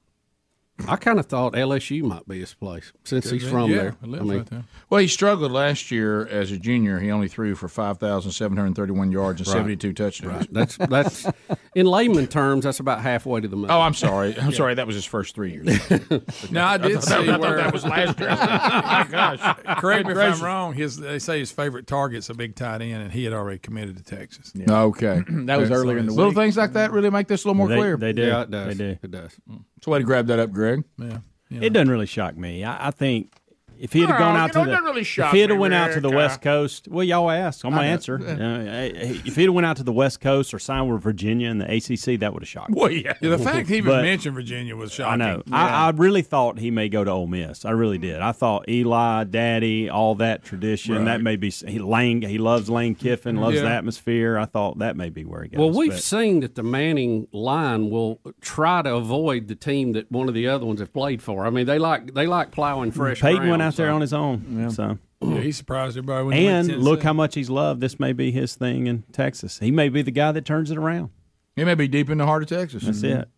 Speaker 2: I kind of thought LSU might be his place since he's from
Speaker 1: Yeah,
Speaker 2: there.
Speaker 1: he lives right there. Well, he struggled last year as a junior. He only threw for 5,731 yards and
Speaker 2: Right.
Speaker 1: 72 touchdowns.
Speaker 2: Right. That's that's in layman terms, that's about halfway to the money.
Speaker 1: Oh, I'm sorry. I'm sorry. That was his first three years.
Speaker 5: No, I did
Speaker 1: thought
Speaker 5: see
Speaker 1: that, I thought
Speaker 5: where
Speaker 1: that was last year. Oh my gosh.
Speaker 5: Correct me if. I'm wrong. His they say his favorite target's a big tight end, and he had already committed to Texas.
Speaker 1: Okay.
Speaker 6: That was earlier in the week.
Speaker 1: Little things like that really make this a little more
Speaker 16: They-
Speaker 1: clear.
Speaker 16: they do.
Speaker 2: Yeah, it does.
Speaker 16: They do.
Speaker 2: It does.
Speaker 1: It's a way to grab that up, Greg.
Speaker 5: Yeah.
Speaker 16: It doesn't really shock me. I, I think if he had
Speaker 1: Well,
Speaker 16: gone out to
Speaker 1: it
Speaker 16: the
Speaker 1: really
Speaker 16: if he had
Speaker 1: me,
Speaker 16: went out to the
Speaker 1: Rick.
Speaker 16: West Coast, well, y'all asked. I'm gonna
Speaker 1: know.
Speaker 16: answer. Uh, if he'd have went out to the West Coast or signed with Virginia in the ACC, that would have shocked. me.
Speaker 5: Well, yeah. the fact he even
Speaker 16: But-
Speaker 5: mentioned Virginia was shocking.
Speaker 16: I know. I, I really thought he may go to Ole Miss. I really did. I thought Eli, Daddy, all that tradition.
Speaker 2: Right.
Speaker 16: That may be he Lane. He loves Lane Kiffin. Loves
Speaker 2: Yeah.
Speaker 16: the atmosphere. I thought that may be where he goes.
Speaker 2: Well, we've
Speaker 16: but-
Speaker 2: seen that the Manning line will try to avoid the team that one of the other ones have played for. I mean, they like they like plowing fresh.
Speaker 16: Peyton
Speaker 2: ground,
Speaker 16: went out there on his own. Yeah. So
Speaker 5: Yeah, he surprised everybody. When
Speaker 16: and
Speaker 5: to
Speaker 16: look how much he's loved. This may be his thing in Texas. He may be the guy that turns it around.
Speaker 1: He may be deep in the heart of Texas.
Speaker 16: That's mm-hmm. it.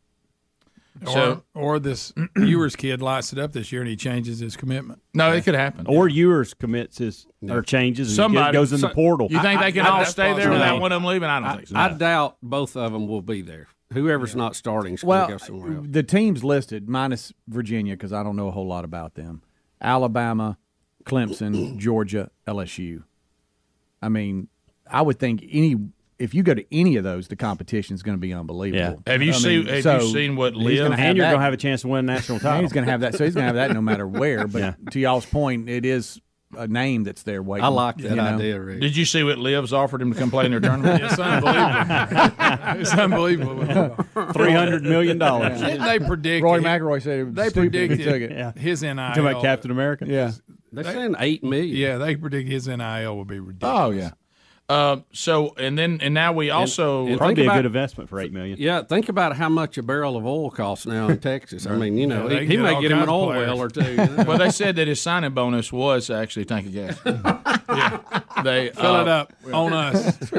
Speaker 5: Or,
Speaker 1: So-
Speaker 5: or this Ewers kid lights it up this year and he changes his commitment.
Speaker 1: No, it could happen.
Speaker 16: Or Ewers commits his or changes. and
Speaker 1: Somebody
Speaker 16: goes in the portal.
Speaker 1: You think they can all stay there without
Speaker 2: No.
Speaker 1: one of them leaving? I don't
Speaker 2: I,
Speaker 1: think so.
Speaker 2: I doubt both of them will be there. Whoever's not starting is
Speaker 6: Well,
Speaker 2: go somewhere uh, else.
Speaker 6: the teams listed minus Virginia because I don't know a whole lot about them. Alabama, Clemson, Georgia, LSU. I mean, I would think any if you go to any of those, the competition is going to be unbelievable.
Speaker 1: Yeah. Have you
Speaker 6: I
Speaker 1: seen-
Speaker 6: mean,
Speaker 1: have
Speaker 6: so
Speaker 1: you seen what
Speaker 6: he's
Speaker 1: Liv-
Speaker 6: gonna
Speaker 16: and
Speaker 6: have
Speaker 16: you're going to have a chance to win a national title.
Speaker 6: he's going to have that. So he's going to have that no matter where. But
Speaker 16: Yeah.
Speaker 6: to y'all's point, it is a name that's there waiting.
Speaker 2: I like that
Speaker 6: you know?
Speaker 2: idea, Rick.
Speaker 1: Did you see what Liv's offered him to come play in their tournament?
Speaker 5: It's unbelievable. it's unbelievable.
Speaker 16: Three hundred million dollars.
Speaker 5: Didn't they predict?
Speaker 6: Rory McIlroy said it was
Speaker 5: they
Speaker 6: stupid if he
Speaker 5: predicted
Speaker 6: took it.
Speaker 16: Yeah.
Speaker 5: his NIL.
Speaker 16: Talking about Captain America.
Speaker 6: Yeah.
Speaker 2: They're saying eight million.
Speaker 5: Yeah, they predict his NIL will be ridiculous.
Speaker 1: Oh yeah. Uh, so and then and now we also
Speaker 2: and
Speaker 16: Probably
Speaker 2: Think
Speaker 16: be a good investment for eight million.
Speaker 2: Yeah, think about how much a barrel of oil costs now in Texas. I mean, you know,
Speaker 5: Yeah,
Speaker 2: he,
Speaker 5: can
Speaker 2: he
Speaker 5: get
Speaker 2: may get him an oil
Speaker 5: players.
Speaker 2: well or two. you know.
Speaker 1: well, they said that his signing bonus was actually a tank of gas. They
Speaker 5: Fill
Speaker 1: uh,
Speaker 5: it up on us.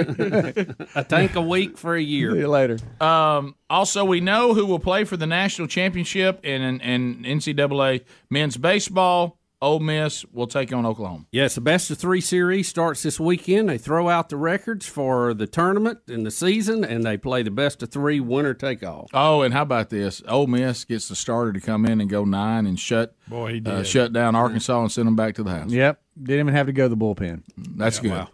Speaker 2: a tank a week for a year.
Speaker 6: See you later.
Speaker 1: Um, also, we know who will play for the national championship in, in, in NCAA men's baseball. Ole Miss will take on Oklahoma.
Speaker 2: Yes, the best of three series starts this weekend. They throw out the records for the tournament and the season, and they play the best of three winner take all.
Speaker 1: Oh, and how about this? Ole Miss gets the starter to come in and go nine and shut
Speaker 5: Boy, he
Speaker 1: uh, shut down Arkansas and send them back to the house.
Speaker 6: Yep. Didn't even have to go to the bullpen.
Speaker 1: That's good.
Speaker 2: Wow.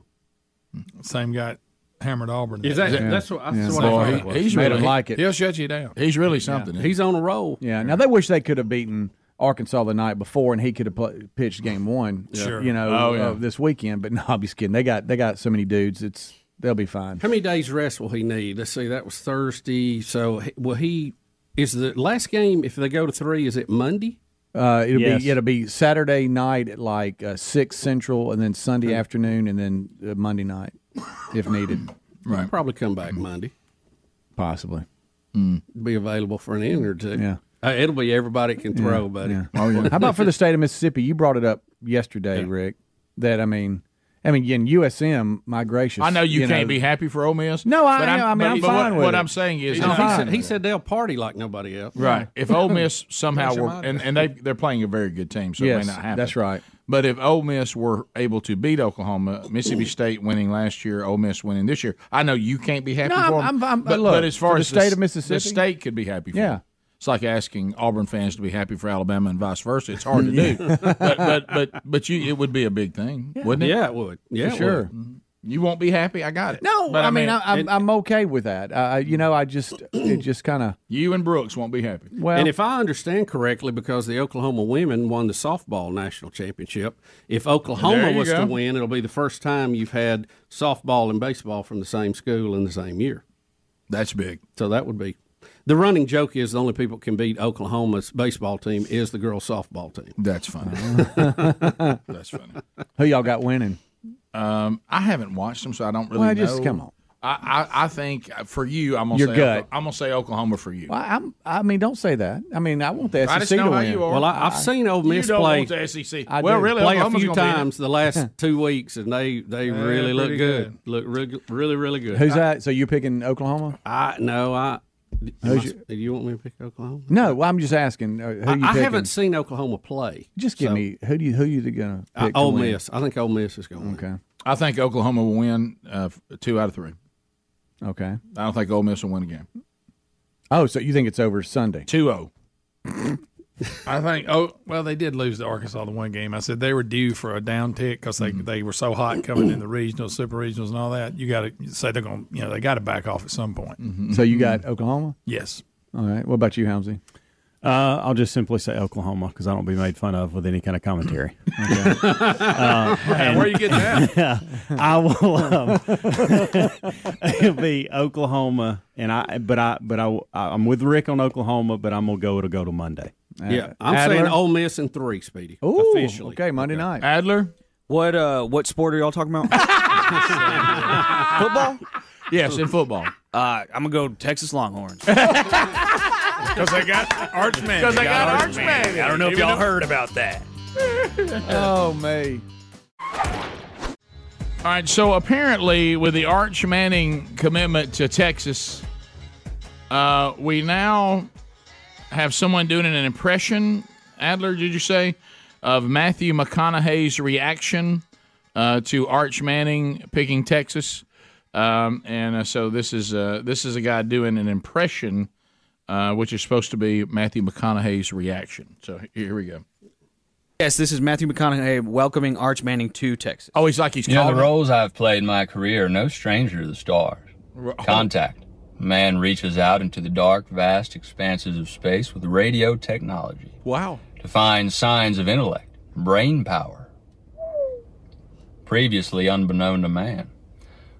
Speaker 5: Same guy hammered Auburn.
Speaker 2: Is that
Speaker 6: Yeah.
Speaker 2: that's what, that's
Speaker 6: Yeah.
Speaker 2: what
Speaker 1: Boy,
Speaker 2: I
Speaker 1: he-
Speaker 2: thought it was.
Speaker 1: he's
Speaker 6: Made
Speaker 1: really
Speaker 6: him like it.
Speaker 5: He'll shut you down.
Speaker 1: He's really something.
Speaker 2: He's on a roll.
Speaker 6: Yeah. Now they wish they could have beaten Arkansas the night before, and he could have pl- pitched game one.
Speaker 5: Sure.
Speaker 6: You know,
Speaker 1: Oh, yeah.
Speaker 6: uh, this weekend. But no, I'm just kidding. They got they got so many dudes. It's they'll be fine.
Speaker 2: How many days rest will he need? Let's see, that was Thursday. So will he? Is the last game if they go to three? Is it Monday?
Speaker 6: Uh, it'll
Speaker 16: Yes.
Speaker 6: be it'll be Saturday night at like uh, six central, and then Sunday afternoon, and then uh, Monday night, if needed,
Speaker 2: He'll probably come back Monday.
Speaker 6: possibly.
Speaker 2: Be available for an inning or two.
Speaker 6: Yeah.
Speaker 2: Uh, it'll be everybody can throw, buddy.
Speaker 6: Yeah. Oh yeah. How about for the state of Mississippi? You brought it up yesterday, Rick. That I mean, I mean, in USM, my gracious,
Speaker 1: I know you, can't
Speaker 6: know,
Speaker 1: be happy for Ole Miss.
Speaker 6: No, I
Speaker 1: but
Speaker 6: know. I mean,
Speaker 1: but,
Speaker 6: I'm
Speaker 1: but
Speaker 6: fine
Speaker 1: what,
Speaker 6: with
Speaker 1: what
Speaker 6: it.
Speaker 1: I'm saying is,
Speaker 2: No, he, said, he said they'll party like nobody else.
Speaker 1: right? If Ole Miss somehow were, and, and they they're playing a very good team, so
Speaker 6: Yes,
Speaker 1: it may not happen.
Speaker 6: that's right.
Speaker 1: But if Ole Miss were able to beat Oklahoma, Mississippi State winning last year, Ole Miss winning this year, I know you can't be happy
Speaker 6: No,
Speaker 1: for
Speaker 6: I'm-
Speaker 1: them.
Speaker 6: I'm- I'm-
Speaker 1: but,
Speaker 6: look,
Speaker 1: but as far
Speaker 6: for the
Speaker 1: as
Speaker 6: state
Speaker 1: s-
Speaker 6: of Mississippi-
Speaker 1: the state could be happy for
Speaker 6: Yeah.
Speaker 1: them. It's like asking Auburn fans to be happy for Alabama and vice versa. It's hard to do, but but but but you it would be a big thing, wouldn't it?
Speaker 2: Yeah, it would. Yeah,
Speaker 6: For sure.
Speaker 2: would.
Speaker 1: You won't be happy. I got it.
Speaker 6: No,
Speaker 1: but
Speaker 6: I, mean, I, I'm, I'm okay with that. Uh, you know, I just it just kind of
Speaker 1: you and Brooks won't be happy.
Speaker 6: well.
Speaker 2: and if I understand correctly, because the Oklahoma women won the softball national championship, if Oklahoma was
Speaker 1: go.
Speaker 2: to win, it'll be the first time you've had softball and baseball from the same school in the same year.
Speaker 1: That's big.
Speaker 2: So that would be. The running joke is the only people can beat Oklahoma's baseball team is the girls' softball team.
Speaker 1: That's funny. That's funny.
Speaker 6: who y'all got winning?
Speaker 1: Um, I haven't watched them, so I don't really
Speaker 6: Well,
Speaker 1: know.
Speaker 6: just come on.
Speaker 1: I, I, I think for you, I'm gonna
Speaker 6: Your
Speaker 1: say
Speaker 6: gut.
Speaker 1: Okla- I'm gonna say Oklahoma for you.
Speaker 6: Well, I'm, I mean, don't say that. I mean, I want the SEC
Speaker 1: I just know
Speaker 6: to
Speaker 1: how
Speaker 6: win.
Speaker 1: you are.
Speaker 2: Well, I, I've seen Ole Miss
Speaker 1: you don't
Speaker 2: play
Speaker 1: want the SEC.
Speaker 6: I
Speaker 1: well,
Speaker 6: do.
Speaker 1: really,
Speaker 2: play a few
Speaker 1: gonna beat it.
Speaker 2: times the last two weeks, and they they really look
Speaker 5: pretty
Speaker 2: good. Look really, really, really good.
Speaker 6: Who's that? So you're picking Oklahoma?
Speaker 2: I no, I Am I- do you want me to pick Oklahoma?
Speaker 6: No, well, I'm just asking. Uh, who
Speaker 2: I,
Speaker 6: you
Speaker 2: I
Speaker 6: picking?
Speaker 2: haven't seen Oklahoma play.
Speaker 6: Just give
Speaker 2: so-
Speaker 6: me who do you who you gonna
Speaker 2: Uh,
Speaker 6: pick? to
Speaker 2: Ole
Speaker 6: win?
Speaker 2: Miss. I think Ole Miss is going.
Speaker 6: Okay.
Speaker 1: I think Oklahoma will win uh, two out of three.
Speaker 6: Okay.
Speaker 1: I don't think Ole Miss will win a game.
Speaker 6: Oh, so you think it's over Sunday?
Speaker 1: 2-0.
Speaker 5: I think. Oh, well, they did lose to Arkansas the one game. I said they were due for a down tick because they, they were so hot coming in the regionals, super regionals, and all that. You got to say they're going. to You know, they got to back off at some point.
Speaker 6: So you got Oklahoma?
Speaker 5: Yes.
Speaker 6: All right. What about you, Helmsy?
Speaker 16: Uh, I'll just simply say Oklahoma because I don't be made fun of with any kind of commentary. uh, and-
Speaker 5: Where you getting that?
Speaker 16: I will. Um, it'll be Oklahoma, and I. But I. But I. I'm with Rick on Oklahoma, but I'm gonna go. It'll go to Monday.
Speaker 2: Yeah, I'm saying Ole Miss in three, Speedy.
Speaker 6: Ooh,
Speaker 2: officially.
Speaker 6: okay, Monday night.
Speaker 1: Adler.
Speaker 7: What uh what sport are y'all talking about? Football?
Speaker 1: Yes, in football.
Speaker 7: Uh, I'm gonna go Texas Longhorns.
Speaker 5: Because they got Archman.
Speaker 1: Because they got Arch Manning.
Speaker 7: I don't know if y'all heard about that.
Speaker 6: oh me.
Speaker 1: All right, so apparently, with the Arch Manning commitment to Texas, uh, we now have someone doing an impression. Adler, did you say of Matthew McConaughey's reaction uh, to Arch Manning picking Texas? Um, and uh, so this is uh, this is a guy doing an impression, uh, which is supposed to be Matthew McConaughey's reaction. So here we go.
Speaker 7: Yes, this is Matthew McConaughey welcoming Arch Manning to Texas.
Speaker 1: Oh, he's like he's
Speaker 17: You know, the roles I've played in my career no stranger to the stars. Contact. Man reaches out into the dark, vast expanses of space with radio technology
Speaker 1: Wow.
Speaker 17: to find signs of intellect, brain power. Previously unbeknown to man.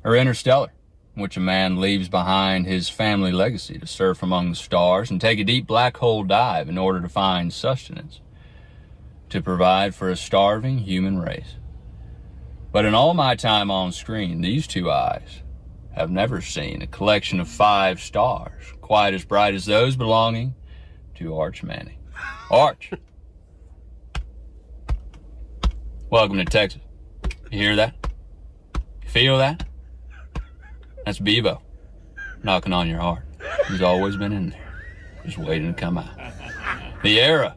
Speaker 17: Or Interstellar, which a man leaves behind his family legacy to surf among the stars and take a deep black hole dive in order to find sustenance to provide for a starving human race. But in all my time on screen, these two eyes have never seen a collection of five stars quite as bright as those belonging to Arch Manning. Arch. Welcome to Texas. You hear that? You feel that? That's Bevo knocking on your heart. He's always been in there, just waiting to come out. The era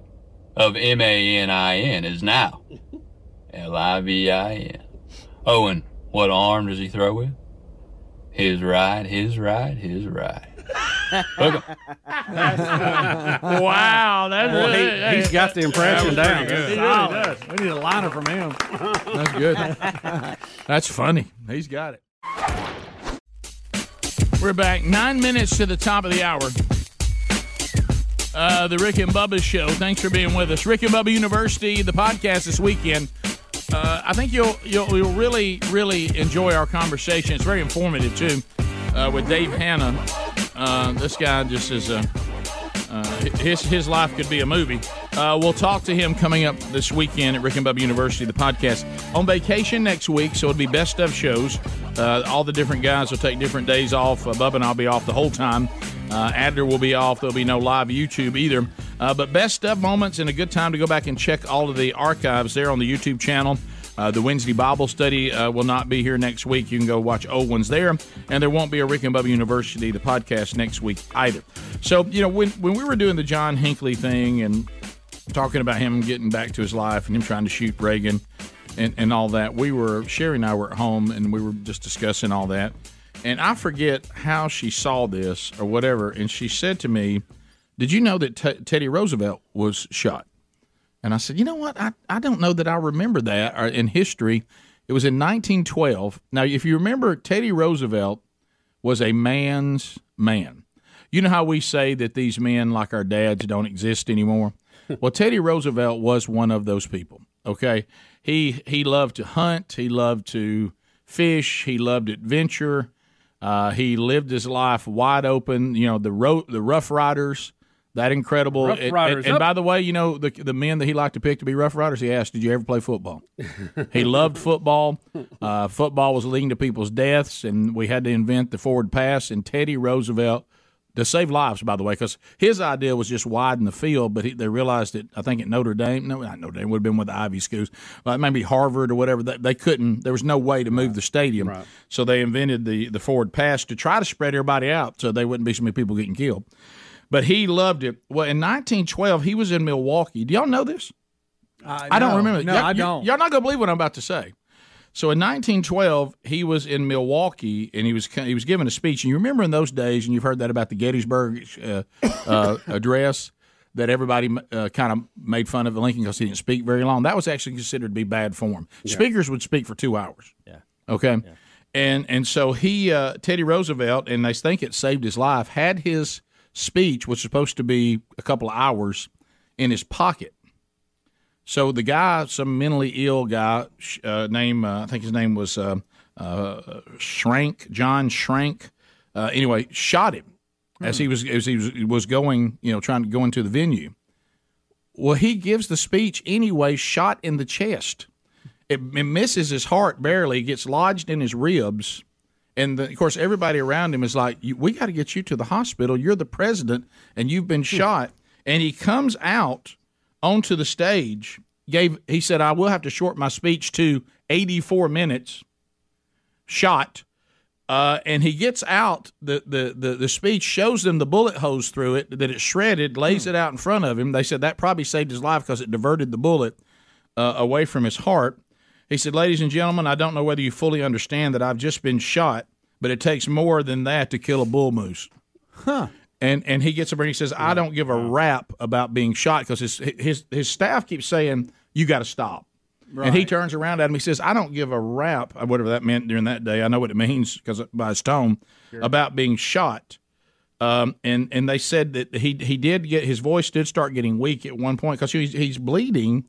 Speaker 17: of M A N I N is now L I V I N. Oh, and what arm does he throw with? His right, his right, his right.
Speaker 1: Wow, that's
Speaker 2: Well, he-
Speaker 1: really-
Speaker 2: he's got the impression
Speaker 1: that
Speaker 2: down.
Speaker 1: good.
Speaker 2: He really does.
Speaker 6: We need a liner from him.
Speaker 1: That's good. That's funny. He's got it. We're back. Nine minutes to the top of the hour. Uh, the Rick and Bubba Show. Thanks for being with us. Rick and Bubba University, the podcast this weekend. Uh, I think you'll, you'll you'll really really enjoy our conversation. It's very informative too, uh, with Dave Hannah. Uh, this guy just is a uh, his his life could be a movie. Uh, we'll talk to him coming up this weekend at Rick and Bubba University, the podcast. On vacation next week, so it'll be best of shows. Uh, all the different guys will take different days off. Uh, Bubba and I'll be off the whole time. Uh, Adler will be off. There'll be no live YouTube either. Uh, but best of moments and a good time to go back and check all of the archives there on the YouTube channel. Uh, the Wednesday Bible study uh, will not be here next week. You can go watch old ones there. And there won't be a Rick and Bubba University, the podcast, next week either. So, you know, when, when we were doing the John Hinckley thing and talking about him getting back to his life and him trying to shoot Reagan and, and all that, we were, Sherry and I were at home and we were just discussing all that. And I forget how she saw this or whatever. And she said to me, Did you know that T- Teddy Roosevelt was shot? And I said, you know what? I, I don't know that I remember that or in history. It was in 1912. Now, if you remember, Teddy Roosevelt was a man's man. You know how we say that these men, like our dads, don't exist anymore? well, Teddy Roosevelt was one of those people. Okay, he he loved to hunt. He loved to fish. He loved adventure. Uh, he lived his life wide open. You know the ro- the Rough Riders. That incredible.
Speaker 2: Rough
Speaker 1: and-
Speaker 2: Riders
Speaker 1: and, and by the way, you know the the men that he liked to pick to be Rough Riders. He asked, "Did you ever play football?" he loved football. Uh, football was leading to people's deaths, and we had to invent the forward pass. And Teddy Roosevelt to save lives, by the way, because his idea was just widen the field, but he, they realized that I think at Notre Dame, no, not Notre Dame, would have been with the Ivy schools, uh, maybe Harvard or whatever. They, they couldn't. There was no way to move the stadium, so they invented the the forward pass to try to spread everybody out, so there wouldn't be so many people getting killed. But he loved it. Well, in 1912, he was in Milwaukee. Do y'all know this? I don't
Speaker 6: no.
Speaker 1: remember.
Speaker 6: No,
Speaker 1: Y'all-
Speaker 6: I don't.
Speaker 1: Y'all not gonna believe what I'm about to say. So in 1912, he was in Milwaukee and he was he was giving a speech. And you remember in those days, and you've heard that about the Gettysburg uh, uh, address that everybody uh, kind of made fun of Lincoln because he didn't speak very long. That was actually considered to be bad form.
Speaker 16: Yeah.
Speaker 1: Speakers would speak for two hours.
Speaker 16: Yeah.
Speaker 1: Okay. And and so he uh, Teddy Roosevelt, and they think it saved his life, had his speech, which was supposed to be a couple of hours, in his pocket. So the guy, some mentally ill guy, uh, name uh, I think his name was uh, uh, Schrank, John Schrank. Uh, anyway, shot him as he was as he was, was going, you know, trying to go into the venue. Well, he gives the speech anyway, shot in the chest. It, it misses his heart barely, gets lodged in his ribs. And the, of course, everybody around him is like, "We got to get you to the hospital. You're the president, and you've been shot." And he comes out onto the stage. Gave he said, "I will have to short my speech to 84 minutes." Shot, uh, and he gets out. The, the the the speech shows them the bullet hose through it that it shredded, lays it out in front of him. They said that probably saved his life because it diverted the bullet uh, away from his heart. He said, Ladies and gentlemen, I don't know whether you fully understand that I've just been shot, but it takes more than that to kill a bull moose.
Speaker 6: Huh.
Speaker 1: And and he gets up and he says, I don't give a rap about being shot because his, his, his staff keeps saying, You got to stop. And he turns around at him. He says, I don't give a rap, uh, whatever that meant during that day. I know what it means because by his tone about being shot. Um, and and they said that he he did get his voice did start getting weak at one point because he's, he's bleeding,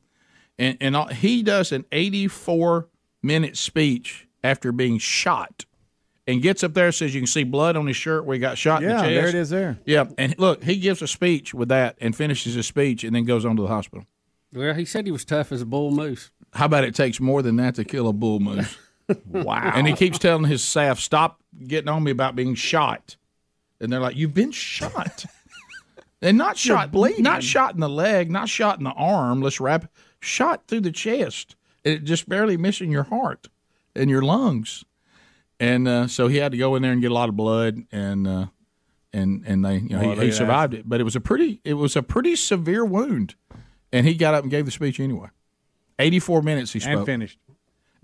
Speaker 1: and and he does an 84 minute speech after being shot, and gets up there says you can see blood on his shirt where he got shot. in
Speaker 6: Yeah,
Speaker 1: the chest.
Speaker 6: there it is there.
Speaker 1: Yeah, and look, he gives a speech with that and finishes his speech and then goes on to the hospital.
Speaker 2: Well, he said he was tough as a bull moose.
Speaker 1: How about it takes more than that to kill a bull moose? wow. And he keeps telling his staff, stop getting on me about being shot. And they're like, you've been shot. and not shot,
Speaker 6: bleeding.
Speaker 1: not shot in the leg, not shot in the arm. Let's wrap, shot through the chest. It just barely missing your heart and your lungs. And uh, so he had to go in there and get a lot of blood and, uh, and, and they, you know,
Speaker 6: Boy,
Speaker 1: he, he survived it, but it was a pretty, it was a pretty severe wound. And he got up and gave the speech anyway. 84 minutes he spoke.
Speaker 6: And finished.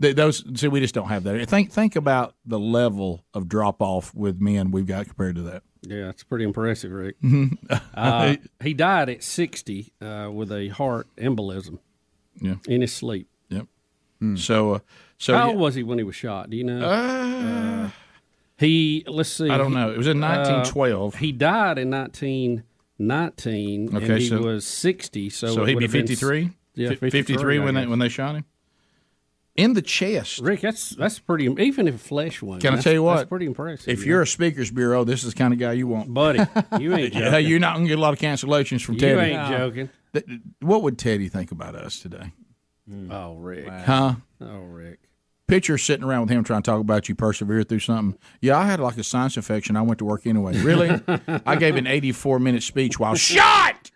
Speaker 1: Th- those see, we just don't have that. Think think about the level of drop off with men we've got compared to that.
Speaker 2: Yeah, it's pretty impressive, Rick.
Speaker 1: Mhm.
Speaker 2: uh, he died at 60 uh, with a heart embolism
Speaker 1: Yeah.
Speaker 2: in his sleep.
Speaker 1: Yep. So, uh, so
Speaker 2: How old was he when he was shot? Do you know?
Speaker 1: Uh,
Speaker 2: he let's see.
Speaker 1: I don't know. It was in
Speaker 2: uh,
Speaker 1: 1912.
Speaker 2: he died in 1919,
Speaker 1: Okay,
Speaker 2: and he
Speaker 1: so-
Speaker 2: was 60. So,
Speaker 1: So,
Speaker 2: it
Speaker 1: he'd
Speaker 2: would
Speaker 1: be
Speaker 2: have been s-
Speaker 1: 53.
Speaker 2: Yeah,
Speaker 1: 53 when they when they shot him in the chest.
Speaker 2: Rick, that's that's pretty. Even if a flesh wound,
Speaker 1: Can I tell you what?
Speaker 2: That's pretty impressive.
Speaker 1: If
Speaker 2: yeah.
Speaker 1: you're a speakers bureau, this is the kind of guy you want,
Speaker 2: buddy, you ain't
Speaker 1: yeah,
Speaker 2: joking.
Speaker 1: you're not gonna get a lot of cancellations from
Speaker 2: You
Speaker 1: Teddy.
Speaker 2: ain't joking.
Speaker 1: What would Teddy think about us today?
Speaker 2: Oh, Rick.
Speaker 1: Huh?
Speaker 2: Oh, Rick.
Speaker 1: Picture sitting around with him trying to talk about you persevere through something. Yeah, I had like a sinus infection. I went to work anyway. Really? I gave an 84 minute speech while shot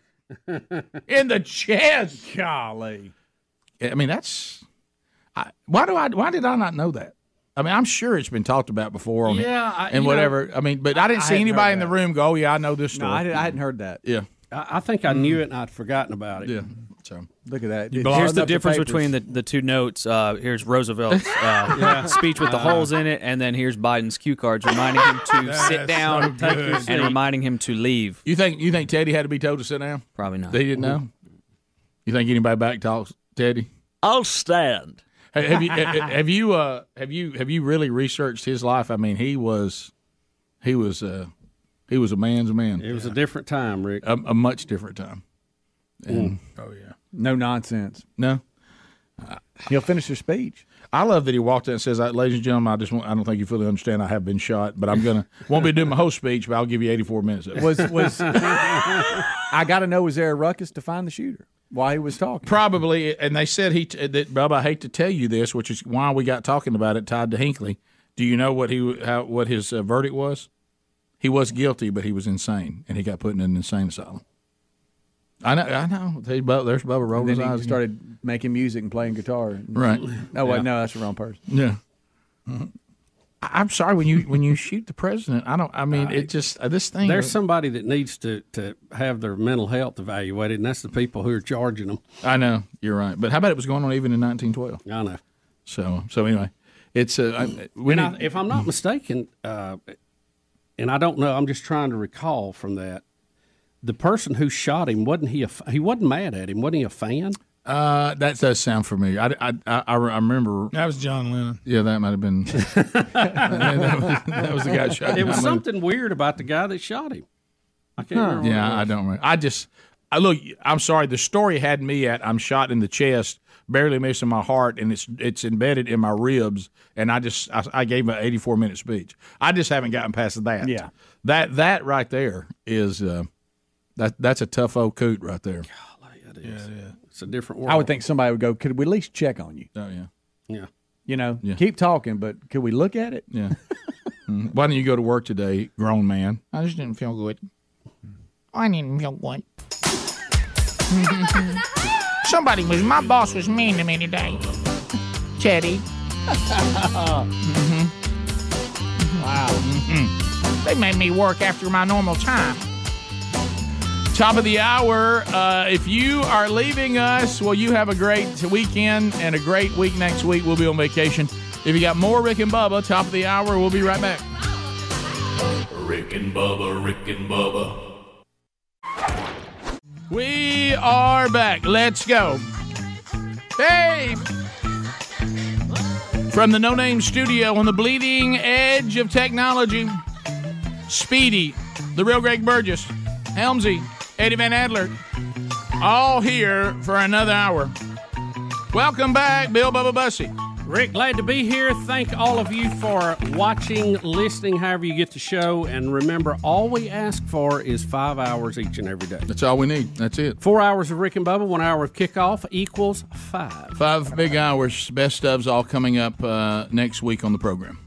Speaker 1: in the chest. Golly. I mean, that's. I, why do I? Why did I not know that? I mean, I'm sure it's been talked about before. On
Speaker 2: Yeah, I-
Speaker 1: and whatever. I mean, but I didn't
Speaker 6: I
Speaker 1: see anybody in the room go, "Oh yeah, I know this
Speaker 6: No,
Speaker 1: story."
Speaker 6: I, did, I hadn't heard that.
Speaker 1: Yeah.
Speaker 2: I, I think I knew mm. it and I'd forgotten about it.
Speaker 1: Yeah. So
Speaker 6: Look at that.
Speaker 1: You
Speaker 6: It's
Speaker 7: Here's the difference
Speaker 6: papers.
Speaker 7: between the, the two notes. Uh, here's Roosevelt's uh,
Speaker 2: Yeah.
Speaker 7: speech with the
Speaker 2: Uh,
Speaker 7: holes in it, and then here's Biden's cue cards reminding him to sit down
Speaker 1: so good.
Speaker 7: and reminding him to leave.
Speaker 1: You think you think Teddy had to be told to sit down?
Speaker 7: Probably not.
Speaker 1: They didn't know. You think anybody back talks Teddy?
Speaker 18: I'll stand.
Speaker 1: Hey, have you have you uh, have you have you really researched his life? I mean, he was he was uh, he was a man's man.
Speaker 2: It was a different time, Rick.
Speaker 1: A, a much different time. And, Oh yeah,
Speaker 6: No nonsense.
Speaker 1: no.
Speaker 6: He'll finish his speech.
Speaker 1: I love that he walked in and says, "Ladies and gentlemen, I just want, I don't think you fully understand. I have been shot, but I'm gonna won't be doing my whole speech, but I'll give you 84 minutes." Of it.
Speaker 6: Was was I got to know was there a ruckus to find the shooter while he was talking?
Speaker 1: Probably, and they said he that Bubba. I hate to tell you this, which is why we got talking about it. Tied to Hinckley. Do you know what he how what his uh, verdict was? he was guilty, but he was insane, and he got put in an insane asylum. I know. I know. There's Bubba there's Bubba rolling
Speaker 6: And then
Speaker 1: his
Speaker 6: he
Speaker 1: eyes.
Speaker 6: started making music and playing guitar.
Speaker 1: Right.
Speaker 6: Oh wait,
Speaker 1: Yeah.
Speaker 6: no, that's the wrong person.
Speaker 1: Yeah. I- I'm sorry when you when you shoot the president. I don't. I mean, it just uh, this thing.
Speaker 2: There's somebody that needs to, to have their mental health evaluated, and that's the people who are charging them.
Speaker 1: I know you're right, but how about it was going on even in 1912?
Speaker 2: I know.
Speaker 1: So so anyway, it's uh, I,
Speaker 2: I, if I'm not mistaken, uh, and I don't know, I'm just trying to recall from that. The person who shot him wasn't he? A, f- he wasn't mad at him. Wasn't he a fan?
Speaker 1: Uh, that does sound familiar. I, I, I, I remember.
Speaker 5: That was John Lennon.
Speaker 1: Yeah, that might have been. that, was, that was the guy who shot
Speaker 2: It was
Speaker 1: I mean-
Speaker 2: something weird about the guy that shot him. I can't remember.
Speaker 1: Yeah, I don't remember. I just, I look. I'm sorry. The story had me at I'm shot in the chest, barely missing my heart, and it's it's embedded in my ribs. And I just, I, I gave an 84 minute speech. I just haven't gotten past that.
Speaker 6: Yeah.
Speaker 1: that that right there is uh, that that's a tough old coot right there.
Speaker 2: Yeah, yeah. It's a different world.
Speaker 6: I would think somebody would go. Could we at least check on you?
Speaker 1: Oh yeah.
Speaker 2: Yeah.
Speaker 6: You know,
Speaker 1: Yeah.
Speaker 6: keep talking, but could we look at it?
Speaker 1: Yeah. Mm. Why didn't you go to work today, grown man? I just didn't feel good.
Speaker 18: I didn't feel good. Somebody was, my boss was mean to me today. Teddy. Mhm. Wow. Mhm. They made me work after my normal time.
Speaker 1: Top of the hour. Uh, if you are leaving us, well, you have a great weekend and a great week next week. We'll be on vacation. If you got more Rick and Bubba, top of the hour, we'll be right back.
Speaker 3: Rick and Bubba, Rick and Bubba.
Speaker 1: We are back. Let's go. Hey! From the No Name Studio on the bleeding edge of technology, Speedy, the real Greg Burgess, Helmsy, Eddie Van Adler, all here for another hour. Welcome back, Bill Bubba Bussey.
Speaker 2: Rick, glad to be here. Thank all of you for watching, listening, however you get the show. And remember, all we ask for is five hours each and every day.
Speaker 1: That's all we need. That's it.
Speaker 2: Four hours of Rick and Bubba, one hour of kickoff equals five.
Speaker 1: Five big hours, best ofs all coming up uh, next week on the program.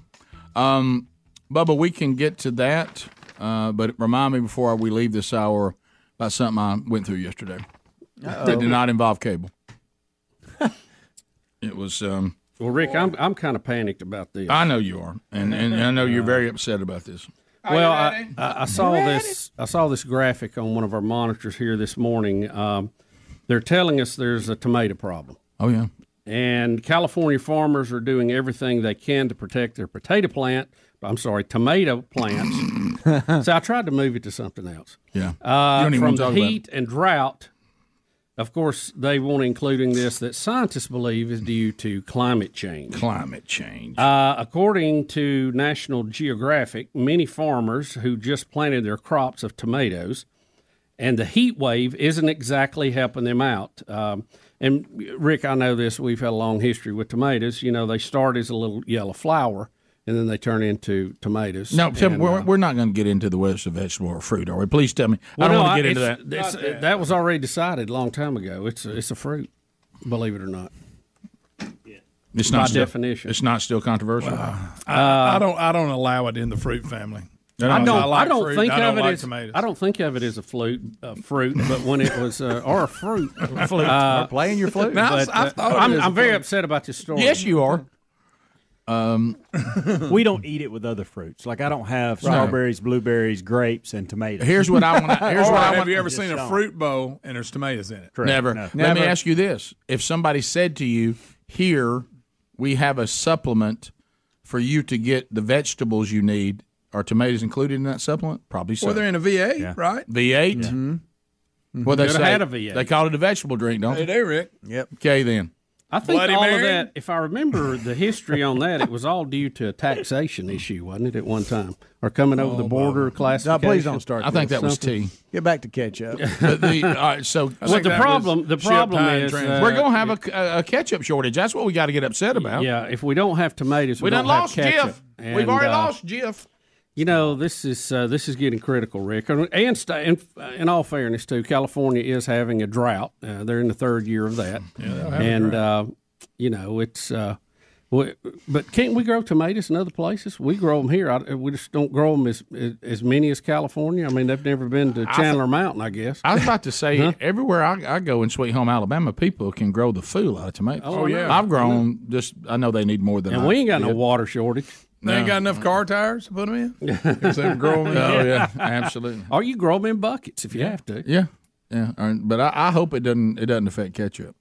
Speaker 1: Um, Bubba, we can get to that, uh, but remind me before we leave this hour about something I went through yesterday
Speaker 2: Uh-oh.
Speaker 1: that did not involve cable. it was. Um,
Speaker 2: Well, Rick, I'm I'm kind of panicked about this.
Speaker 1: I know you are, and, and I know you're very upset about this.
Speaker 2: Well, I, I, I saw this. I saw this graphic on one of our monitors here this morning. Um, they're telling us there's a tomato problem.
Speaker 1: Oh yeah,
Speaker 2: and California farmers are doing everything they can to protect their potato plant. I'm sorry, tomato plants. so I tried to move it to something else.
Speaker 1: Yeah.
Speaker 2: Uh,
Speaker 1: You don't even
Speaker 2: from
Speaker 1: want
Speaker 2: the
Speaker 1: about
Speaker 2: heat and drought. Of course, they want including this that scientists believe is due to climate change.
Speaker 1: Climate change.
Speaker 2: Uh, according to National Geographic, many farmers who just planted their crops of tomatoes, and the heat wave isn't exactly helping them out. Um, and Rick, I know this. We've had a long history with tomatoes. You know, they start as a little yellow flower, and then they turn into tomatoes.
Speaker 1: No, tell
Speaker 2: And,
Speaker 1: we're,
Speaker 2: uh,
Speaker 1: we're not going to get into the whether it's a vegetable or fruit, are we? Please tell me.
Speaker 2: well,
Speaker 1: I don't
Speaker 2: no,
Speaker 1: want to get into that.
Speaker 2: it's- it's- that was already decided a long time ago. It's a, it's a fruit, believe it or not.
Speaker 1: It's
Speaker 2: by
Speaker 1: not still,
Speaker 2: definition.
Speaker 1: It's not still controversial.
Speaker 5: I, I don't. I don't allow it in the fruit family.
Speaker 2: I don't. I,
Speaker 5: like
Speaker 2: don't
Speaker 5: fruit.
Speaker 2: think
Speaker 5: I don't
Speaker 2: of it
Speaker 5: like
Speaker 2: as.
Speaker 5: tomatoes.
Speaker 2: I don't think of it as a flute, a fruit. But when it was, uh, or a fruit,
Speaker 6: Flute. Or playing your flute.
Speaker 2: But,
Speaker 6: I- I
Speaker 2: uh,
Speaker 6: thought of it
Speaker 2: I'm,
Speaker 6: as a
Speaker 2: I'm very
Speaker 6: flute.
Speaker 2: upset about this story.
Speaker 1: Yes, you are. Um,
Speaker 16: we don't eat it with other fruits. Like I don't have
Speaker 1: Right.
Speaker 16: strawberries, blueberries, grapes, and tomatoes.
Speaker 1: Here's what I want. Here's
Speaker 5: Or
Speaker 1: what I want to.
Speaker 5: have
Speaker 1: want.
Speaker 5: you ever seen a
Speaker 16: don't.
Speaker 5: fruit bowl and there's tomatoes in it?
Speaker 1: Never.
Speaker 16: No.
Speaker 1: Let me ask you this: If somebody said to you, "Here, we have a supplement for you to get the vegetables you need," are tomatoes included in that supplement? Probably so.
Speaker 5: Well, they're in a V8, right?
Speaker 1: V8.
Speaker 5: Mm-hmm.
Speaker 1: Well, they say
Speaker 2: had a V8.
Speaker 1: they call it a vegetable drink, don't
Speaker 5: They
Speaker 1: they?
Speaker 5: do, Rick.
Speaker 6: Yep.
Speaker 1: Okay, then.
Speaker 2: I think
Speaker 5: Bloody
Speaker 2: all
Speaker 5: Mary?
Speaker 2: of that. If I remember the history on that, it was all due to a taxation issue, wasn't it? At one time, or coming over the border
Speaker 6: No,
Speaker 2: classification.
Speaker 6: please don't start.
Speaker 1: I think
Speaker 6: this.
Speaker 1: that was
Speaker 2: Something.
Speaker 1: tea.
Speaker 6: Get back to ketchup.
Speaker 1: But the, all right, so
Speaker 5: I
Speaker 2: Well, the problem, the problem is, uh,
Speaker 1: we're gonna have a, a, a ketchup shortage. That's what we got to get upset about.
Speaker 2: yeah. If we don't have tomatoes, we,
Speaker 1: we
Speaker 2: don't have
Speaker 1: lost
Speaker 2: ketchup.
Speaker 1: Jif. We've already
Speaker 2: uh,
Speaker 1: lost Jif.
Speaker 2: You know, this is uh, this is getting critical, Rick. And and in, all fairness, too, California is having a drought. Uh, they're in the third year of that,
Speaker 5: a
Speaker 2: and uh, you know it's uh, Well, but can't we grow tomatoes in other places? We grow them here. I, we just don't grow them as, as as many as California. I mean, they've never been to
Speaker 1: I
Speaker 2: Chandler Mountain, I guess.
Speaker 1: I was about to say,
Speaker 2: Huh?
Speaker 1: everywhere I, I go in Sweet Home Alabama, people can grow the fool out of tomatoes.
Speaker 2: Oh, yeah.
Speaker 1: I've grown just. I know they need more than.
Speaker 2: And
Speaker 1: I
Speaker 2: we ain't got no water shortage.
Speaker 5: They ain't got enough car tires to put them in. Because they grow them in.
Speaker 1: Oh yeah, absolutely.
Speaker 2: Or you grow them in buckets if you have to.
Speaker 1: Yeah, yeah. But I, I hope it doesn't. It doesn't affect ketchup.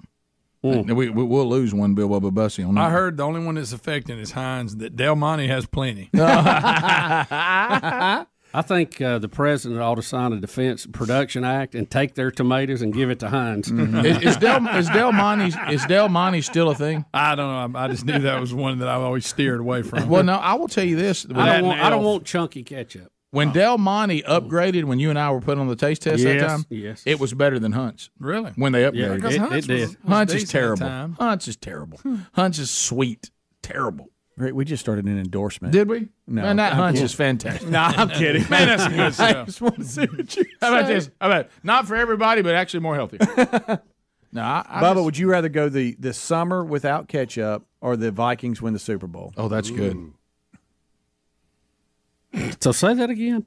Speaker 1: And We, we we'll lose one Bill Bubba Bussey on that.
Speaker 5: I heard the only one that's affecting is Heinz. That Del Monte has plenty.
Speaker 2: I think uh, the president ought to sign a Defense Production Act and take their tomatoes and give it to Heinz.
Speaker 1: is, is Del is Del Monte is Del Monte still a thing?
Speaker 5: I don't know. I just knew that was one that I've always steered away from.
Speaker 1: Well, no, I will tell you this.
Speaker 2: I don't, want, I don't want chunky ketchup.
Speaker 1: When Del Monte upgraded, when you and I were put on the taste test that time,
Speaker 2: yes.
Speaker 1: it was better than Hunt's.
Speaker 5: Really?
Speaker 1: When they upgraded,
Speaker 2: because It- Hunt's it was- did.
Speaker 1: Hunt's
Speaker 5: was
Speaker 1: is
Speaker 5: decent at
Speaker 1: terrible.
Speaker 5: time.
Speaker 1: Hunt's is terrible. Hunt's is sweet, terrible.
Speaker 6: Rick, we just started an endorsement.
Speaker 1: Did we?
Speaker 6: No.
Speaker 1: Man, that
Speaker 6: I'm
Speaker 1: Hunt's
Speaker 6: kidding.
Speaker 1: is fantastic.
Speaker 6: No, I'm kidding.
Speaker 1: Man, that's good stuff.
Speaker 6: I
Speaker 1: stuff.
Speaker 6: just want to see what you
Speaker 1: How about
Speaker 6: say.
Speaker 1: this? How about not for everybody, but actually more healthy? no, I, I
Speaker 6: Bubba,
Speaker 1: just-
Speaker 6: would you rather go the, the summer without ketchup or the Vikings win the Super Bowl?
Speaker 1: Oh, that's good.
Speaker 2: So say that again.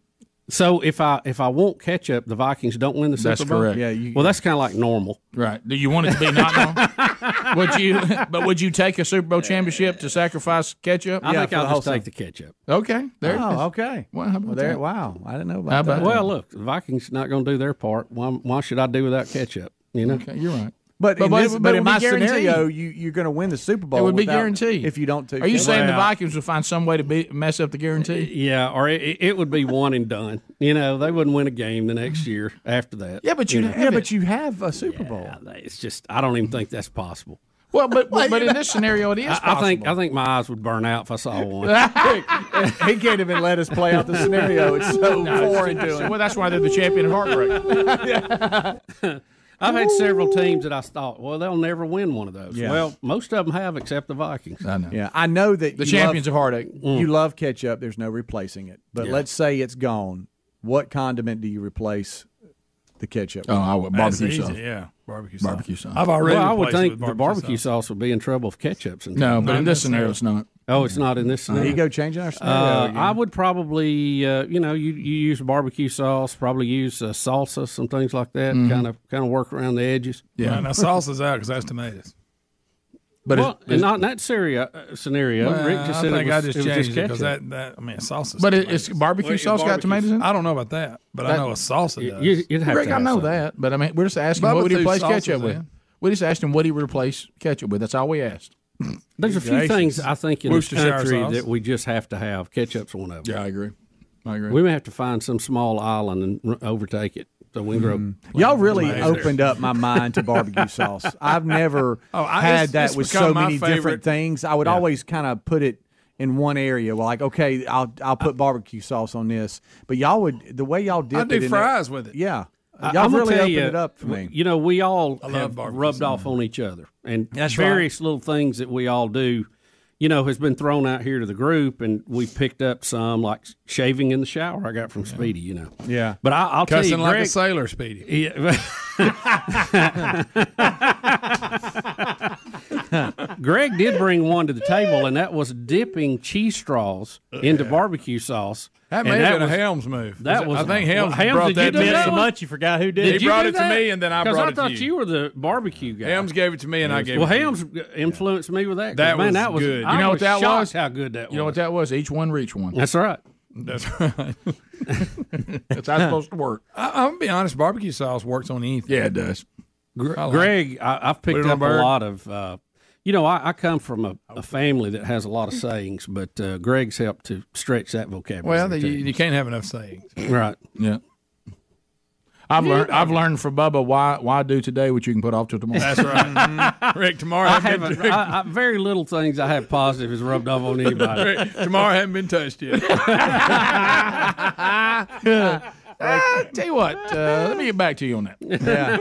Speaker 2: So if I if I want ketchup, the Vikings don't win the Super
Speaker 1: That's
Speaker 2: Bowl.
Speaker 1: correct.
Speaker 6: Yeah, you,
Speaker 2: Well, that's kind of like normal.
Speaker 1: Right? Do you want it to be not normal? would you? But would you take a Super Bowl championship to sacrifice ketchup?
Speaker 2: I
Speaker 6: Yeah,
Speaker 2: think I'll just take the ketchup.
Speaker 1: Okay. There. it oh, is.
Speaker 6: Oh, okay.
Speaker 1: Well, how about
Speaker 6: Well, there,
Speaker 1: that?
Speaker 6: wow. I didn't know about
Speaker 1: How
Speaker 6: that.
Speaker 2: Well, look, the Vikings not going to do their part. Why, why should I do without ketchup? You know.
Speaker 1: Okay, you're right.
Speaker 6: But,
Speaker 1: But-
Speaker 6: in,
Speaker 1: but-
Speaker 6: this,
Speaker 1: but
Speaker 6: but in my scenario, you, you're going to win the Super Bowl.
Speaker 1: It would be
Speaker 6: without-
Speaker 1: guaranteed
Speaker 6: if you don't. Take
Speaker 1: Are you saying the. Vikings will find some way to be, mess up the guarantee?
Speaker 2: Uh, yeah, or it, it would be one and done. You know, they wouldn't win a game the next year after that.
Speaker 1: Yeah, but you
Speaker 2: know?
Speaker 1: have
Speaker 6: Yeah, but you have a Super Bowl.
Speaker 2: It's just I don't even think that's possible.
Speaker 1: Well, but but, but in this scenario, it is.
Speaker 2: I, I think I think my eyes would burn out if I saw one.
Speaker 6: he can't even let us play out the scenario. It's so foreign to him.
Speaker 1: Well, that's why they're the champion of heartbreak.
Speaker 2: I've had several teams that I thought, well, they'll never win one of those.
Speaker 6: Yeah.
Speaker 2: Well, most of them have, except the Vikings.
Speaker 1: I know.
Speaker 6: Yeah, I know that
Speaker 1: The champions
Speaker 6: love,
Speaker 1: of heartache. Mm.
Speaker 6: You love ketchup. There's no replacing it. But
Speaker 2: Yeah.
Speaker 6: let's say it's gone. What condiment do you replace the ketchup?
Speaker 1: Oh,
Speaker 6: with?
Speaker 1: I would
Speaker 5: That's
Speaker 1: barbecue
Speaker 5: easy,
Speaker 1: sauce.
Speaker 5: Yeah, barbecue sauce.
Speaker 1: Barbecue sauce.
Speaker 5: I've already.
Speaker 2: well, I would think
Speaker 5: with
Speaker 2: the barbecue sauce. would be in trouble if ketchup's in
Speaker 1: No, but
Speaker 5: Not
Speaker 1: in this scenario, it's not.
Speaker 2: Oh, it's not in this
Speaker 6: There
Speaker 2: scenario.
Speaker 6: you go, changing our scenario.
Speaker 2: Uh. I would probably, uh, you know, you, you use barbecue sauce, probably use uh, salsa, some things like that, kind of kind of work around the edges.
Speaker 5: Yeah, now salsa's out because that's tomatoes.
Speaker 1: But
Speaker 2: well,
Speaker 1: it's,
Speaker 2: not in that scenario. Uh, scenario.
Speaker 5: Well,
Speaker 2: Rick just
Speaker 5: I
Speaker 2: said
Speaker 5: think
Speaker 2: it was,
Speaker 5: I just
Speaker 2: it
Speaker 5: changed
Speaker 2: just
Speaker 5: it because that, that I mean salsa.
Speaker 1: but it, it's barbecue
Speaker 2: Well,
Speaker 1: sauce got tomatoes in it.
Speaker 5: I don't know about that, but I
Speaker 1: That-
Speaker 5: know a salsa does.
Speaker 2: You, would have
Speaker 1: Rick,
Speaker 2: to
Speaker 1: I know
Speaker 2: something.
Speaker 1: that, but I mean, we're just asking
Speaker 5: Bubba
Speaker 1: what would he replace
Speaker 5: salsas
Speaker 1: ketchup with.
Speaker 5: in.
Speaker 1: We just asked him what he would replace ketchup with. That's all we asked.
Speaker 2: There's a few
Speaker 5: Gracious.
Speaker 2: things I think in this country
Speaker 5: sauce.
Speaker 2: that we just have to have. Ketchup's one of them.
Speaker 1: Yeah, I agree. I agree.
Speaker 2: We may have to find some small island and r- overtake it. So we.
Speaker 1: Mm-hmm.
Speaker 6: Y'all really opened up my mind to barbecue sauce. I've never
Speaker 5: Oh, I-
Speaker 6: had
Speaker 5: it's-
Speaker 6: that
Speaker 5: it's
Speaker 6: with so many
Speaker 5: favorite-
Speaker 6: different things. I would
Speaker 2: Yeah.
Speaker 6: always kind of put it in one area. Well, like, okay, I'll I'll put barbecue sauce on this, but y'all would the way y'all dip
Speaker 5: I
Speaker 6: it
Speaker 5: do
Speaker 6: in there-
Speaker 5: fries with it.
Speaker 6: Yeah, y'all
Speaker 2: I'm
Speaker 6: really
Speaker 2: tell
Speaker 6: opened
Speaker 2: you,
Speaker 6: it up for me.
Speaker 2: You know, we all
Speaker 5: I love
Speaker 2: have rubbed
Speaker 5: sauce.
Speaker 2: off on each other, and
Speaker 5: That's
Speaker 2: various little things that we all do. You know, has been thrown out here to the group, and we picked up some like shaving in the shower. I got from Speedy. You know,
Speaker 6: Yeah.
Speaker 2: but I, I'll tell
Speaker 5: Cussing
Speaker 2: you,
Speaker 5: like
Speaker 2: Greg,
Speaker 5: a sailor, Speedy.
Speaker 2: Yeah. Greg did bring one to the table, and that was dipping cheese straws into barbecue sauce.
Speaker 5: That
Speaker 2: And
Speaker 5: may have been
Speaker 2: was-
Speaker 5: a Helms move.
Speaker 2: That was
Speaker 5: I think Helms,
Speaker 2: Well, Helms,
Speaker 5: brought
Speaker 2: did you
Speaker 5: that
Speaker 2: do
Speaker 5: to
Speaker 2: that
Speaker 5: me.
Speaker 19: much you forgot who did,
Speaker 2: Did.
Speaker 5: He
Speaker 2: you
Speaker 5: brought
Speaker 2: do
Speaker 5: it to me, and then I
Speaker 2: 'Cause
Speaker 5: brought
Speaker 2: I
Speaker 5: it to
Speaker 2: thought
Speaker 5: you.
Speaker 2: you were the barbecue guy.
Speaker 5: Helms gave it to me, and I gave
Speaker 2: well,
Speaker 5: it to
Speaker 2: Helms influenced me with that. 'cause,
Speaker 5: That
Speaker 2: man,
Speaker 5: was
Speaker 2: that was
Speaker 5: good.
Speaker 2: I
Speaker 1: You know what that was?
Speaker 2: How good that was.
Speaker 1: You know what that was? Each one reach one.
Speaker 2: That's right.
Speaker 5: That's right.
Speaker 1: That's how it's supposed to work.
Speaker 5: I, I'm gonna be honest. Barbecue sauce works on anything.
Speaker 1: Yeah, it does.
Speaker 2: Gre-
Speaker 5: I like
Speaker 2: Greg, I, I've picked up a lot of. Uh, you know, I, I come from a, a family that has a lot of sayings, but uh, Greg's helped to stretch that vocabulary.
Speaker 5: Well, you, you can't have enough sayings.
Speaker 2: right.
Speaker 1: Yeah. I've learned. I've learned from Bubba why why do today what you can put off till tomorrow.
Speaker 5: That's right. Mhm. Rick, tomorrow
Speaker 2: I
Speaker 5: haven't
Speaker 2: haven't.
Speaker 5: been,
Speaker 2: I, I, very little things I have positive is rubbed off on anybody.
Speaker 5: Rick, tomorrow haven't been touched yet.
Speaker 1: Ah, tell you what, uh, let me get back to you on that.
Speaker 6: yeah.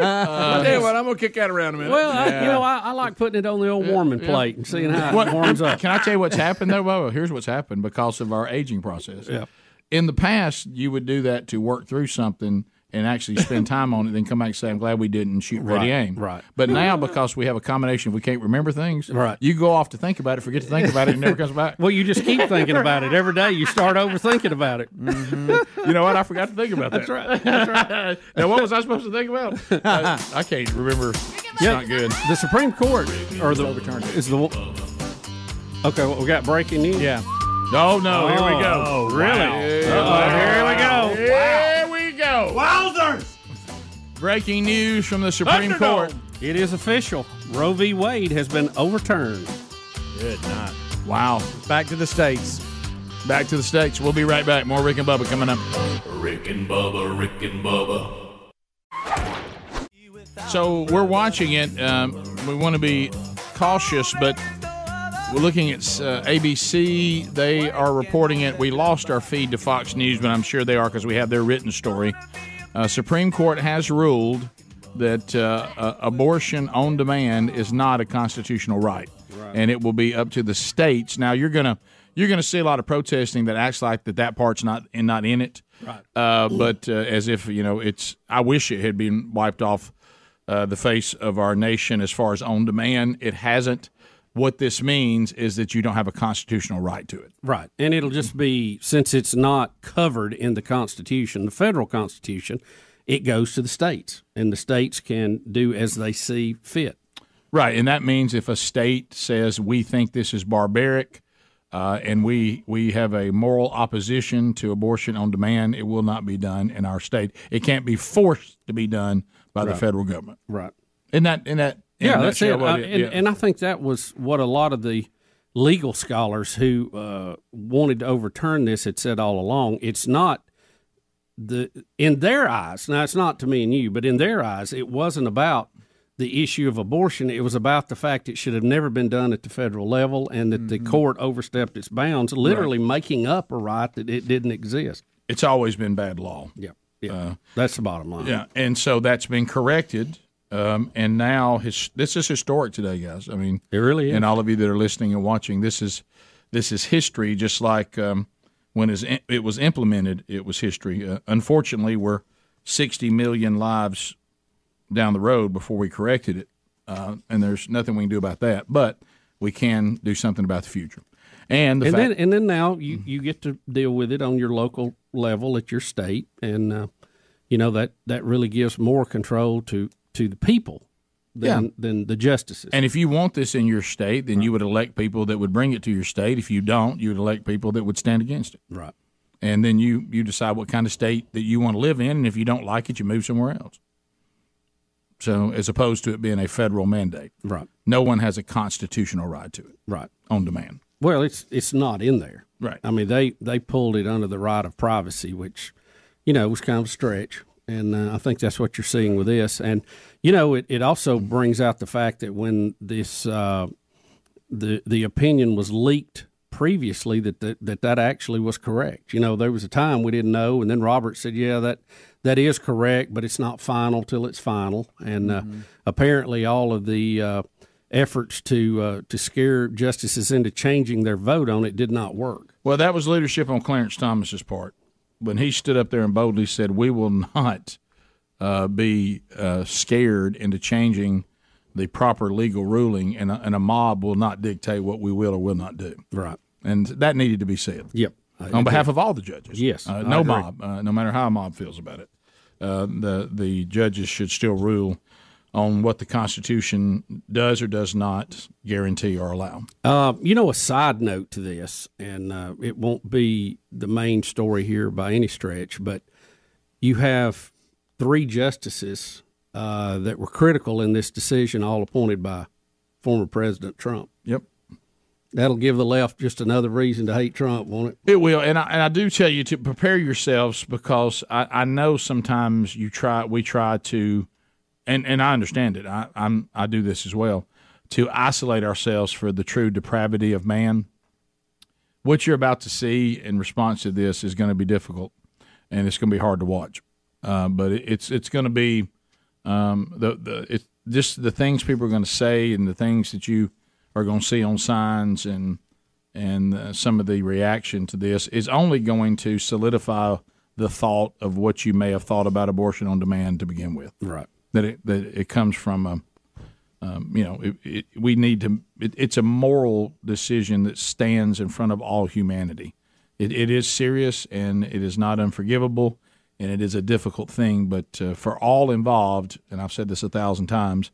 Speaker 5: I'll tell you what, I'm gonna kick that around a minute.
Speaker 2: Well, I, you know, I, I like putting it on the old warming plate and seeing how
Speaker 1: What-
Speaker 2: it warms up.
Speaker 1: Can I tell you what's happened though, Bubba? Here's what's happened because of our aging process.
Speaker 2: Yeah.
Speaker 1: In the past, you would do that to work through something, and actually spend time on it, then come back and say, "I'm glad we didn't shoot ready
Speaker 2: Right,
Speaker 1: aim."
Speaker 2: right.
Speaker 1: But now, because we have a combination, we can't remember things. Right. You go off to think about it, forget to think about it, and it never comes back.
Speaker 2: Well, you just keep thinking about it every day. You start over thinking about it. Mm-hmm.
Speaker 1: You know what? I forgot to think about that.
Speaker 2: That's right. That's right.
Speaker 1: now, what was I supposed to think about? I, I can't remember. It's
Speaker 2: Yeah,
Speaker 1: not good.
Speaker 2: The Supreme Court or the is the okay. Well, we got breaking news.
Speaker 6: Yeah.
Speaker 1: Oh, no, no. here we go.
Speaker 2: Oh, really?
Speaker 1: Yeah.
Speaker 2: Uh-oh, here we go.
Speaker 1: Here we go.
Speaker 2: Wowzers!
Speaker 1: Breaking news from the Supreme Court.
Speaker 2: It is official. Roe v. Wade has been overturned.
Speaker 6: Good night.
Speaker 1: Wow.
Speaker 6: Back to the states.
Speaker 1: Back to the states. We'll be right back. More Rick and Bubba coming up.
Speaker 3: Rick and Bubba, Rick and Bubba.
Speaker 1: So we're watching it. Um, we want to be cautious, but we're looking at uh, ABC. They are reporting it. We lost our feed to Fox News, but I'm sure they are because we have their written story. Uh, Supreme Court has ruled that uh, uh, abortion on demand is not a constitutional right, and it will be up to the states. Now you're gonna you're gonna see a lot of protesting that acts like that that part's not and not in it.
Speaker 2: Right.
Speaker 1: Uh, but uh, as if you know, it's. I wish it had been wiped off uh, the face of our nation as far as on demand. It hasn't. What this means is that you don't have a constitutional right to it.
Speaker 2: Right. And it'll just be since it's not covered in the Constitution, the federal Constitution, it goes to the states, and the states can do as they see fit.
Speaker 1: Right, and that means if a state says we think this is barbaric, uh, and we we have a moral opposition to abortion on demand, it will not be done in our state. It can't be forced to be done by the federal government.
Speaker 2: Right.
Speaker 1: In that in that
Speaker 2: yeah, that's it. Uh, and,
Speaker 1: yeah.
Speaker 2: and I think that was what a lot of the legal scholars who uh, wanted to overturn this had said all along. It's not the in their eyes. Now, it's not to me and you, but in their eyes, it wasn't about the issue of abortion. It was about the fact it should have never been done at the federal level, and that the court overstepped its bounds, literally making up a right that it didn't exist.
Speaker 1: it's always been bad law.
Speaker 2: Yeah, yeah, that's the bottom line.
Speaker 1: Yeah, and so that's been corrected. Um, and now his, this is historic today, guys. I mean,
Speaker 2: it really is.
Speaker 1: And all of you that are listening and watching, this is this is history. Just like um, when it was implemented, it was history. Uh, unfortunately, we're 60 million lives down the road before we corrected it, uh, and there's nothing we can do about that. But we can do something about the future. And the
Speaker 2: and
Speaker 1: fact,
Speaker 2: then and then now you, you get to deal with it on your local level at your state, and uh, you know that that really gives more control to to the people than
Speaker 1: Yeah.
Speaker 2: than the justices.
Speaker 1: And if you want this in your state, then you would elect people that would bring it to your state. If you don't, you would elect people that would stand against it.
Speaker 2: Right.
Speaker 1: And then you you decide what kind of state that you want to live in, and if you don't like it, you move somewhere else. So, as opposed to it being a federal mandate,
Speaker 2: right?
Speaker 1: No one has a constitutional right to it,
Speaker 2: right?
Speaker 1: On demand,
Speaker 2: Well, it's it's not in there.
Speaker 1: Right.
Speaker 2: I mean, they they pulled it under the right of privacy, which you know was kind of a stretch, and uh, I think that's what you're seeing with this. And you know, it, it also brings out the fact that when this uh, the the opinion was leaked previously that, that that that actually was correct. You know, there was a time we didn't know, and then Robert said, "Yeah, that that is correct, but it's not final till it's final." And uh, apparently, all of the uh, efforts to uh, to scare justices into changing their vote on it did not work.
Speaker 1: Well, that was leadership on Clarence Thomas's part when he stood up there and boldly said, "We will not uh, be uh, scared into changing the proper legal ruling, and a, and a mob will not dictate what we will or will not do."
Speaker 2: Right.
Speaker 1: And that needed to be said.
Speaker 2: Yep.
Speaker 1: On behalf of all the judges.
Speaker 2: Yes,
Speaker 1: Uh, no mob, uh, no matter how a mob feels about it, uh, the the judges should still rule on what the Constitution does or does not guarantee or allow.
Speaker 2: Uh, you know, a side note to this, and uh, it won't be the main story here by any stretch, but you have three justices uh, that were critical in this decision, all appointed by former President Trump.
Speaker 1: Yep.
Speaker 2: That'll give the left just another reason to hate Trump, won't it?
Speaker 1: It will, and I, and I do tell you to prepare yourselves because I, I know sometimes you try, we try to, and, and I understand it. I, I'm I do this as well to isolate ourselves for the true depravity of man. What you're about to see in response to this is going to be difficult, and it's going to be hard to watch. Uh, but it, it's it's going to be um, the the it's just the things people are going to say and the things that you are going to see on signs and and uh, some of the reaction to this is only going to solidify the thought of what you may have thought about abortion on demand to begin with.
Speaker 2: Right.
Speaker 1: That it that it comes from a, um, you know, it, it, we need to. It, it's a moral decision that stands in front of all humanity. It, it is serious and it is not unforgivable, and it is a difficult thing. But uh, for all involved, and I've said this a thousand times,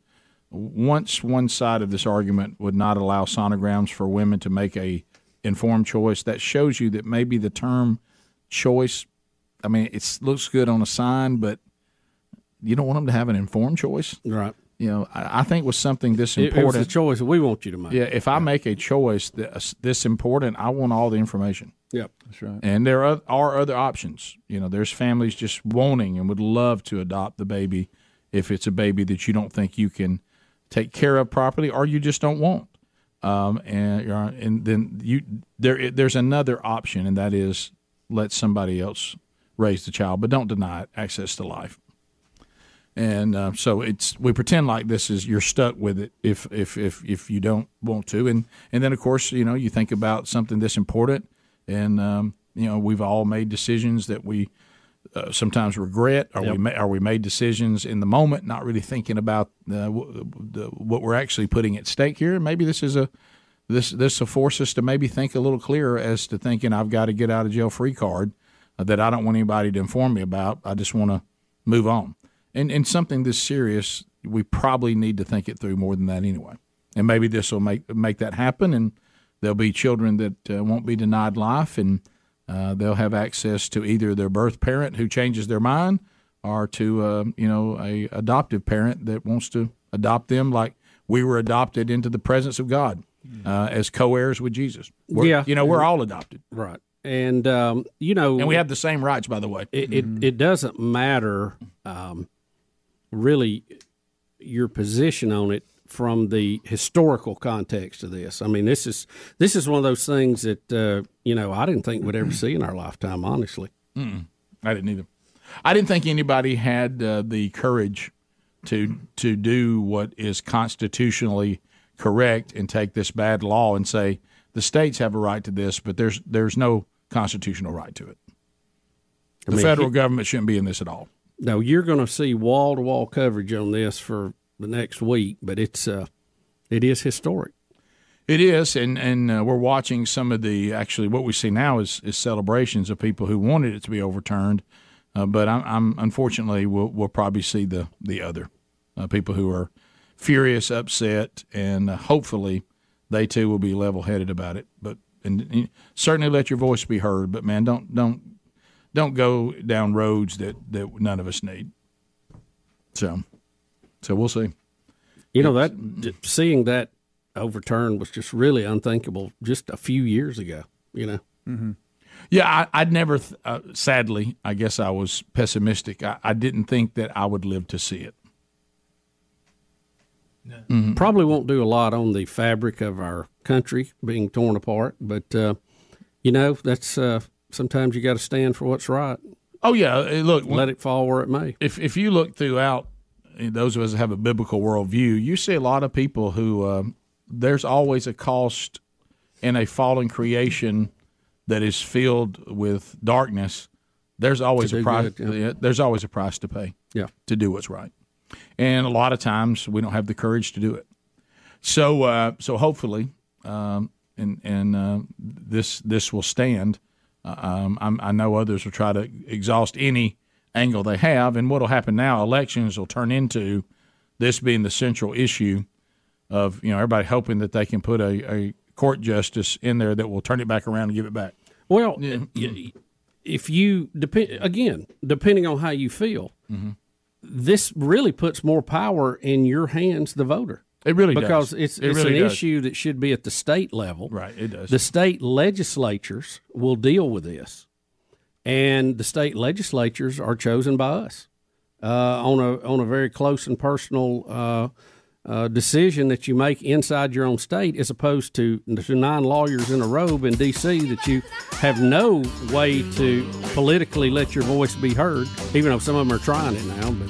Speaker 1: once one side of this argument would not allow sonograms for women to make a informed choice, that shows you that maybe the term choice. I mean, it looks good on a sign, but you don't want them to have an informed choice,
Speaker 2: right?
Speaker 1: You know, I, I think with something this
Speaker 2: It-
Speaker 1: important,
Speaker 2: It's the choice we want you to make.
Speaker 1: yeah, if I make a choice this, this important, I want all the information.
Speaker 2: Yep.
Speaker 6: That's right.
Speaker 1: And there are, are other options. You know, there's families just wanting and would love to adopt the baby if it's a baby that you don't think you can take care of properly or you just don't want. Um, and you're, and then you there there's another option, and that is let somebody else raise the child, but don't deny it access to life. And uh, so it's we pretend like this is you're stuck with it if if if if you don't want to, and and then of course you know you think about something this important, and um, you know we've all made decisions that we uh, sometimes regret. Are we ma- are we made decisions in the moment, not really thinking about uh, w- the, what we're actually putting at stake here? Maybe this is a this this will force us to maybe think a little clearer as to thinking I've got to get out of jail free card uh, that I don't want anybody to inform me about. I just want to move on. And and something this serious, we probably need to think it through more than that anyway. And maybe this will make make that happen, and there'll be children that uh, won't be denied life, and uh, they'll have access to either their birth parent who changes their mind, or to uh, you know a adoptive parent that wants to adopt them, like we were adopted into the presence of God uh, as co-heirs with Jesus. We're-
Speaker 2: yeah,
Speaker 1: you know we're all adopted,
Speaker 2: right? And um, you know,
Speaker 1: and we have the same rights, by the way.
Speaker 2: It it, it doesn't matter um, really your position on it from the historical context of this. I mean, this is this is one of those things that uh, you know I didn't think we'd ever see in our lifetime. Honestly,
Speaker 1: Mm-mm. I didn't either. I didn't think anybody had uh, the courage to to do what is constitutionally correct and take this bad law and say the states have a right to this, but there's there's no constitutional right to it.
Speaker 2: I
Speaker 1: The
Speaker 2: mean,
Speaker 1: federal
Speaker 2: he-
Speaker 1: government shouldn't be in this at all.
Speaker 2: No, you're going to see wall to wall coverage on this for the next week, but it's uh, it is historic.
Speaker 1: It is, and and uh, we're watching some of the actually what we see now is is celebrations of people who wanted it to be overturned, uh, but I'm, I'm unfortunately we'll we'll probably see the the other uh, people who are furious, upset, and uh, hopefully they too will be level headed about it. But and, and certainly let your voice be heard. But man, don't don't don't go down roads that that none of us need. So, so we'll see.
Speaker 2: You know that seeing that overturned was just really unthinkable just a few years ago. You know.
Speaker 1: Mm-hmm. Yeah, I, I'd never. Th- uh, sadly, I guess I was pessimistic. I, I didn't think that I would live to see it. Mhm.
Speaker 2: Probably won't do a lot on the fabric of our country being torn apart, but uh, you know that's uh, sometimes you got to stand for what's right.
Speaker 1: Oh yeah, uh, look,
Speaker 2: let it fall where it may.
Speaker 1: If if you look throughout, uh, those of us that have a biblical worldview, you see a lot of people who um, there's always a cost in a fallen creation that is filled with darkness. There's always a price.
Speaker 2: good, yeah.
Speaker 1: There's always a price to pay.
Speaker 2: Yeah.
Speaker 1: to do what's right, and a lot of times we don't have the courage to do it. So uh, so hopefully, um, and and uh, this this will stand. Uh, um, I'm, I know others will try to exhaust any angle they have, and what will happen now? Elections will turn into this being the central issue of you know everybody hoping that they can put a, a court justice in there that will turn it back around and give it back.
Speaker 2: Well, if you depend again, depending on how you feel,
Speaker 1: Mm-hmm.
Speaker 2: this really puts more power in your hands, the voter.
Speaker 1: It really does.
Speaker 2: because it's
Speaker 1: It
Speaker 2: it's
Speaker 1: really
Speaker 2: an
Speaker 1: does.
Speaker 2: issue that should be at the state level.
Speaker 1: Right, it does.
Speaker 2: The state legislatures will deal with this, and the state legislatures are chosen by us uh, on a on a very close and personal uh, uh, decision that you make inside your own state, as opposed to, to nine lawyers in a robe in D.C. that you have no way to politically let your voice be heard, even though some of them are trying it now. But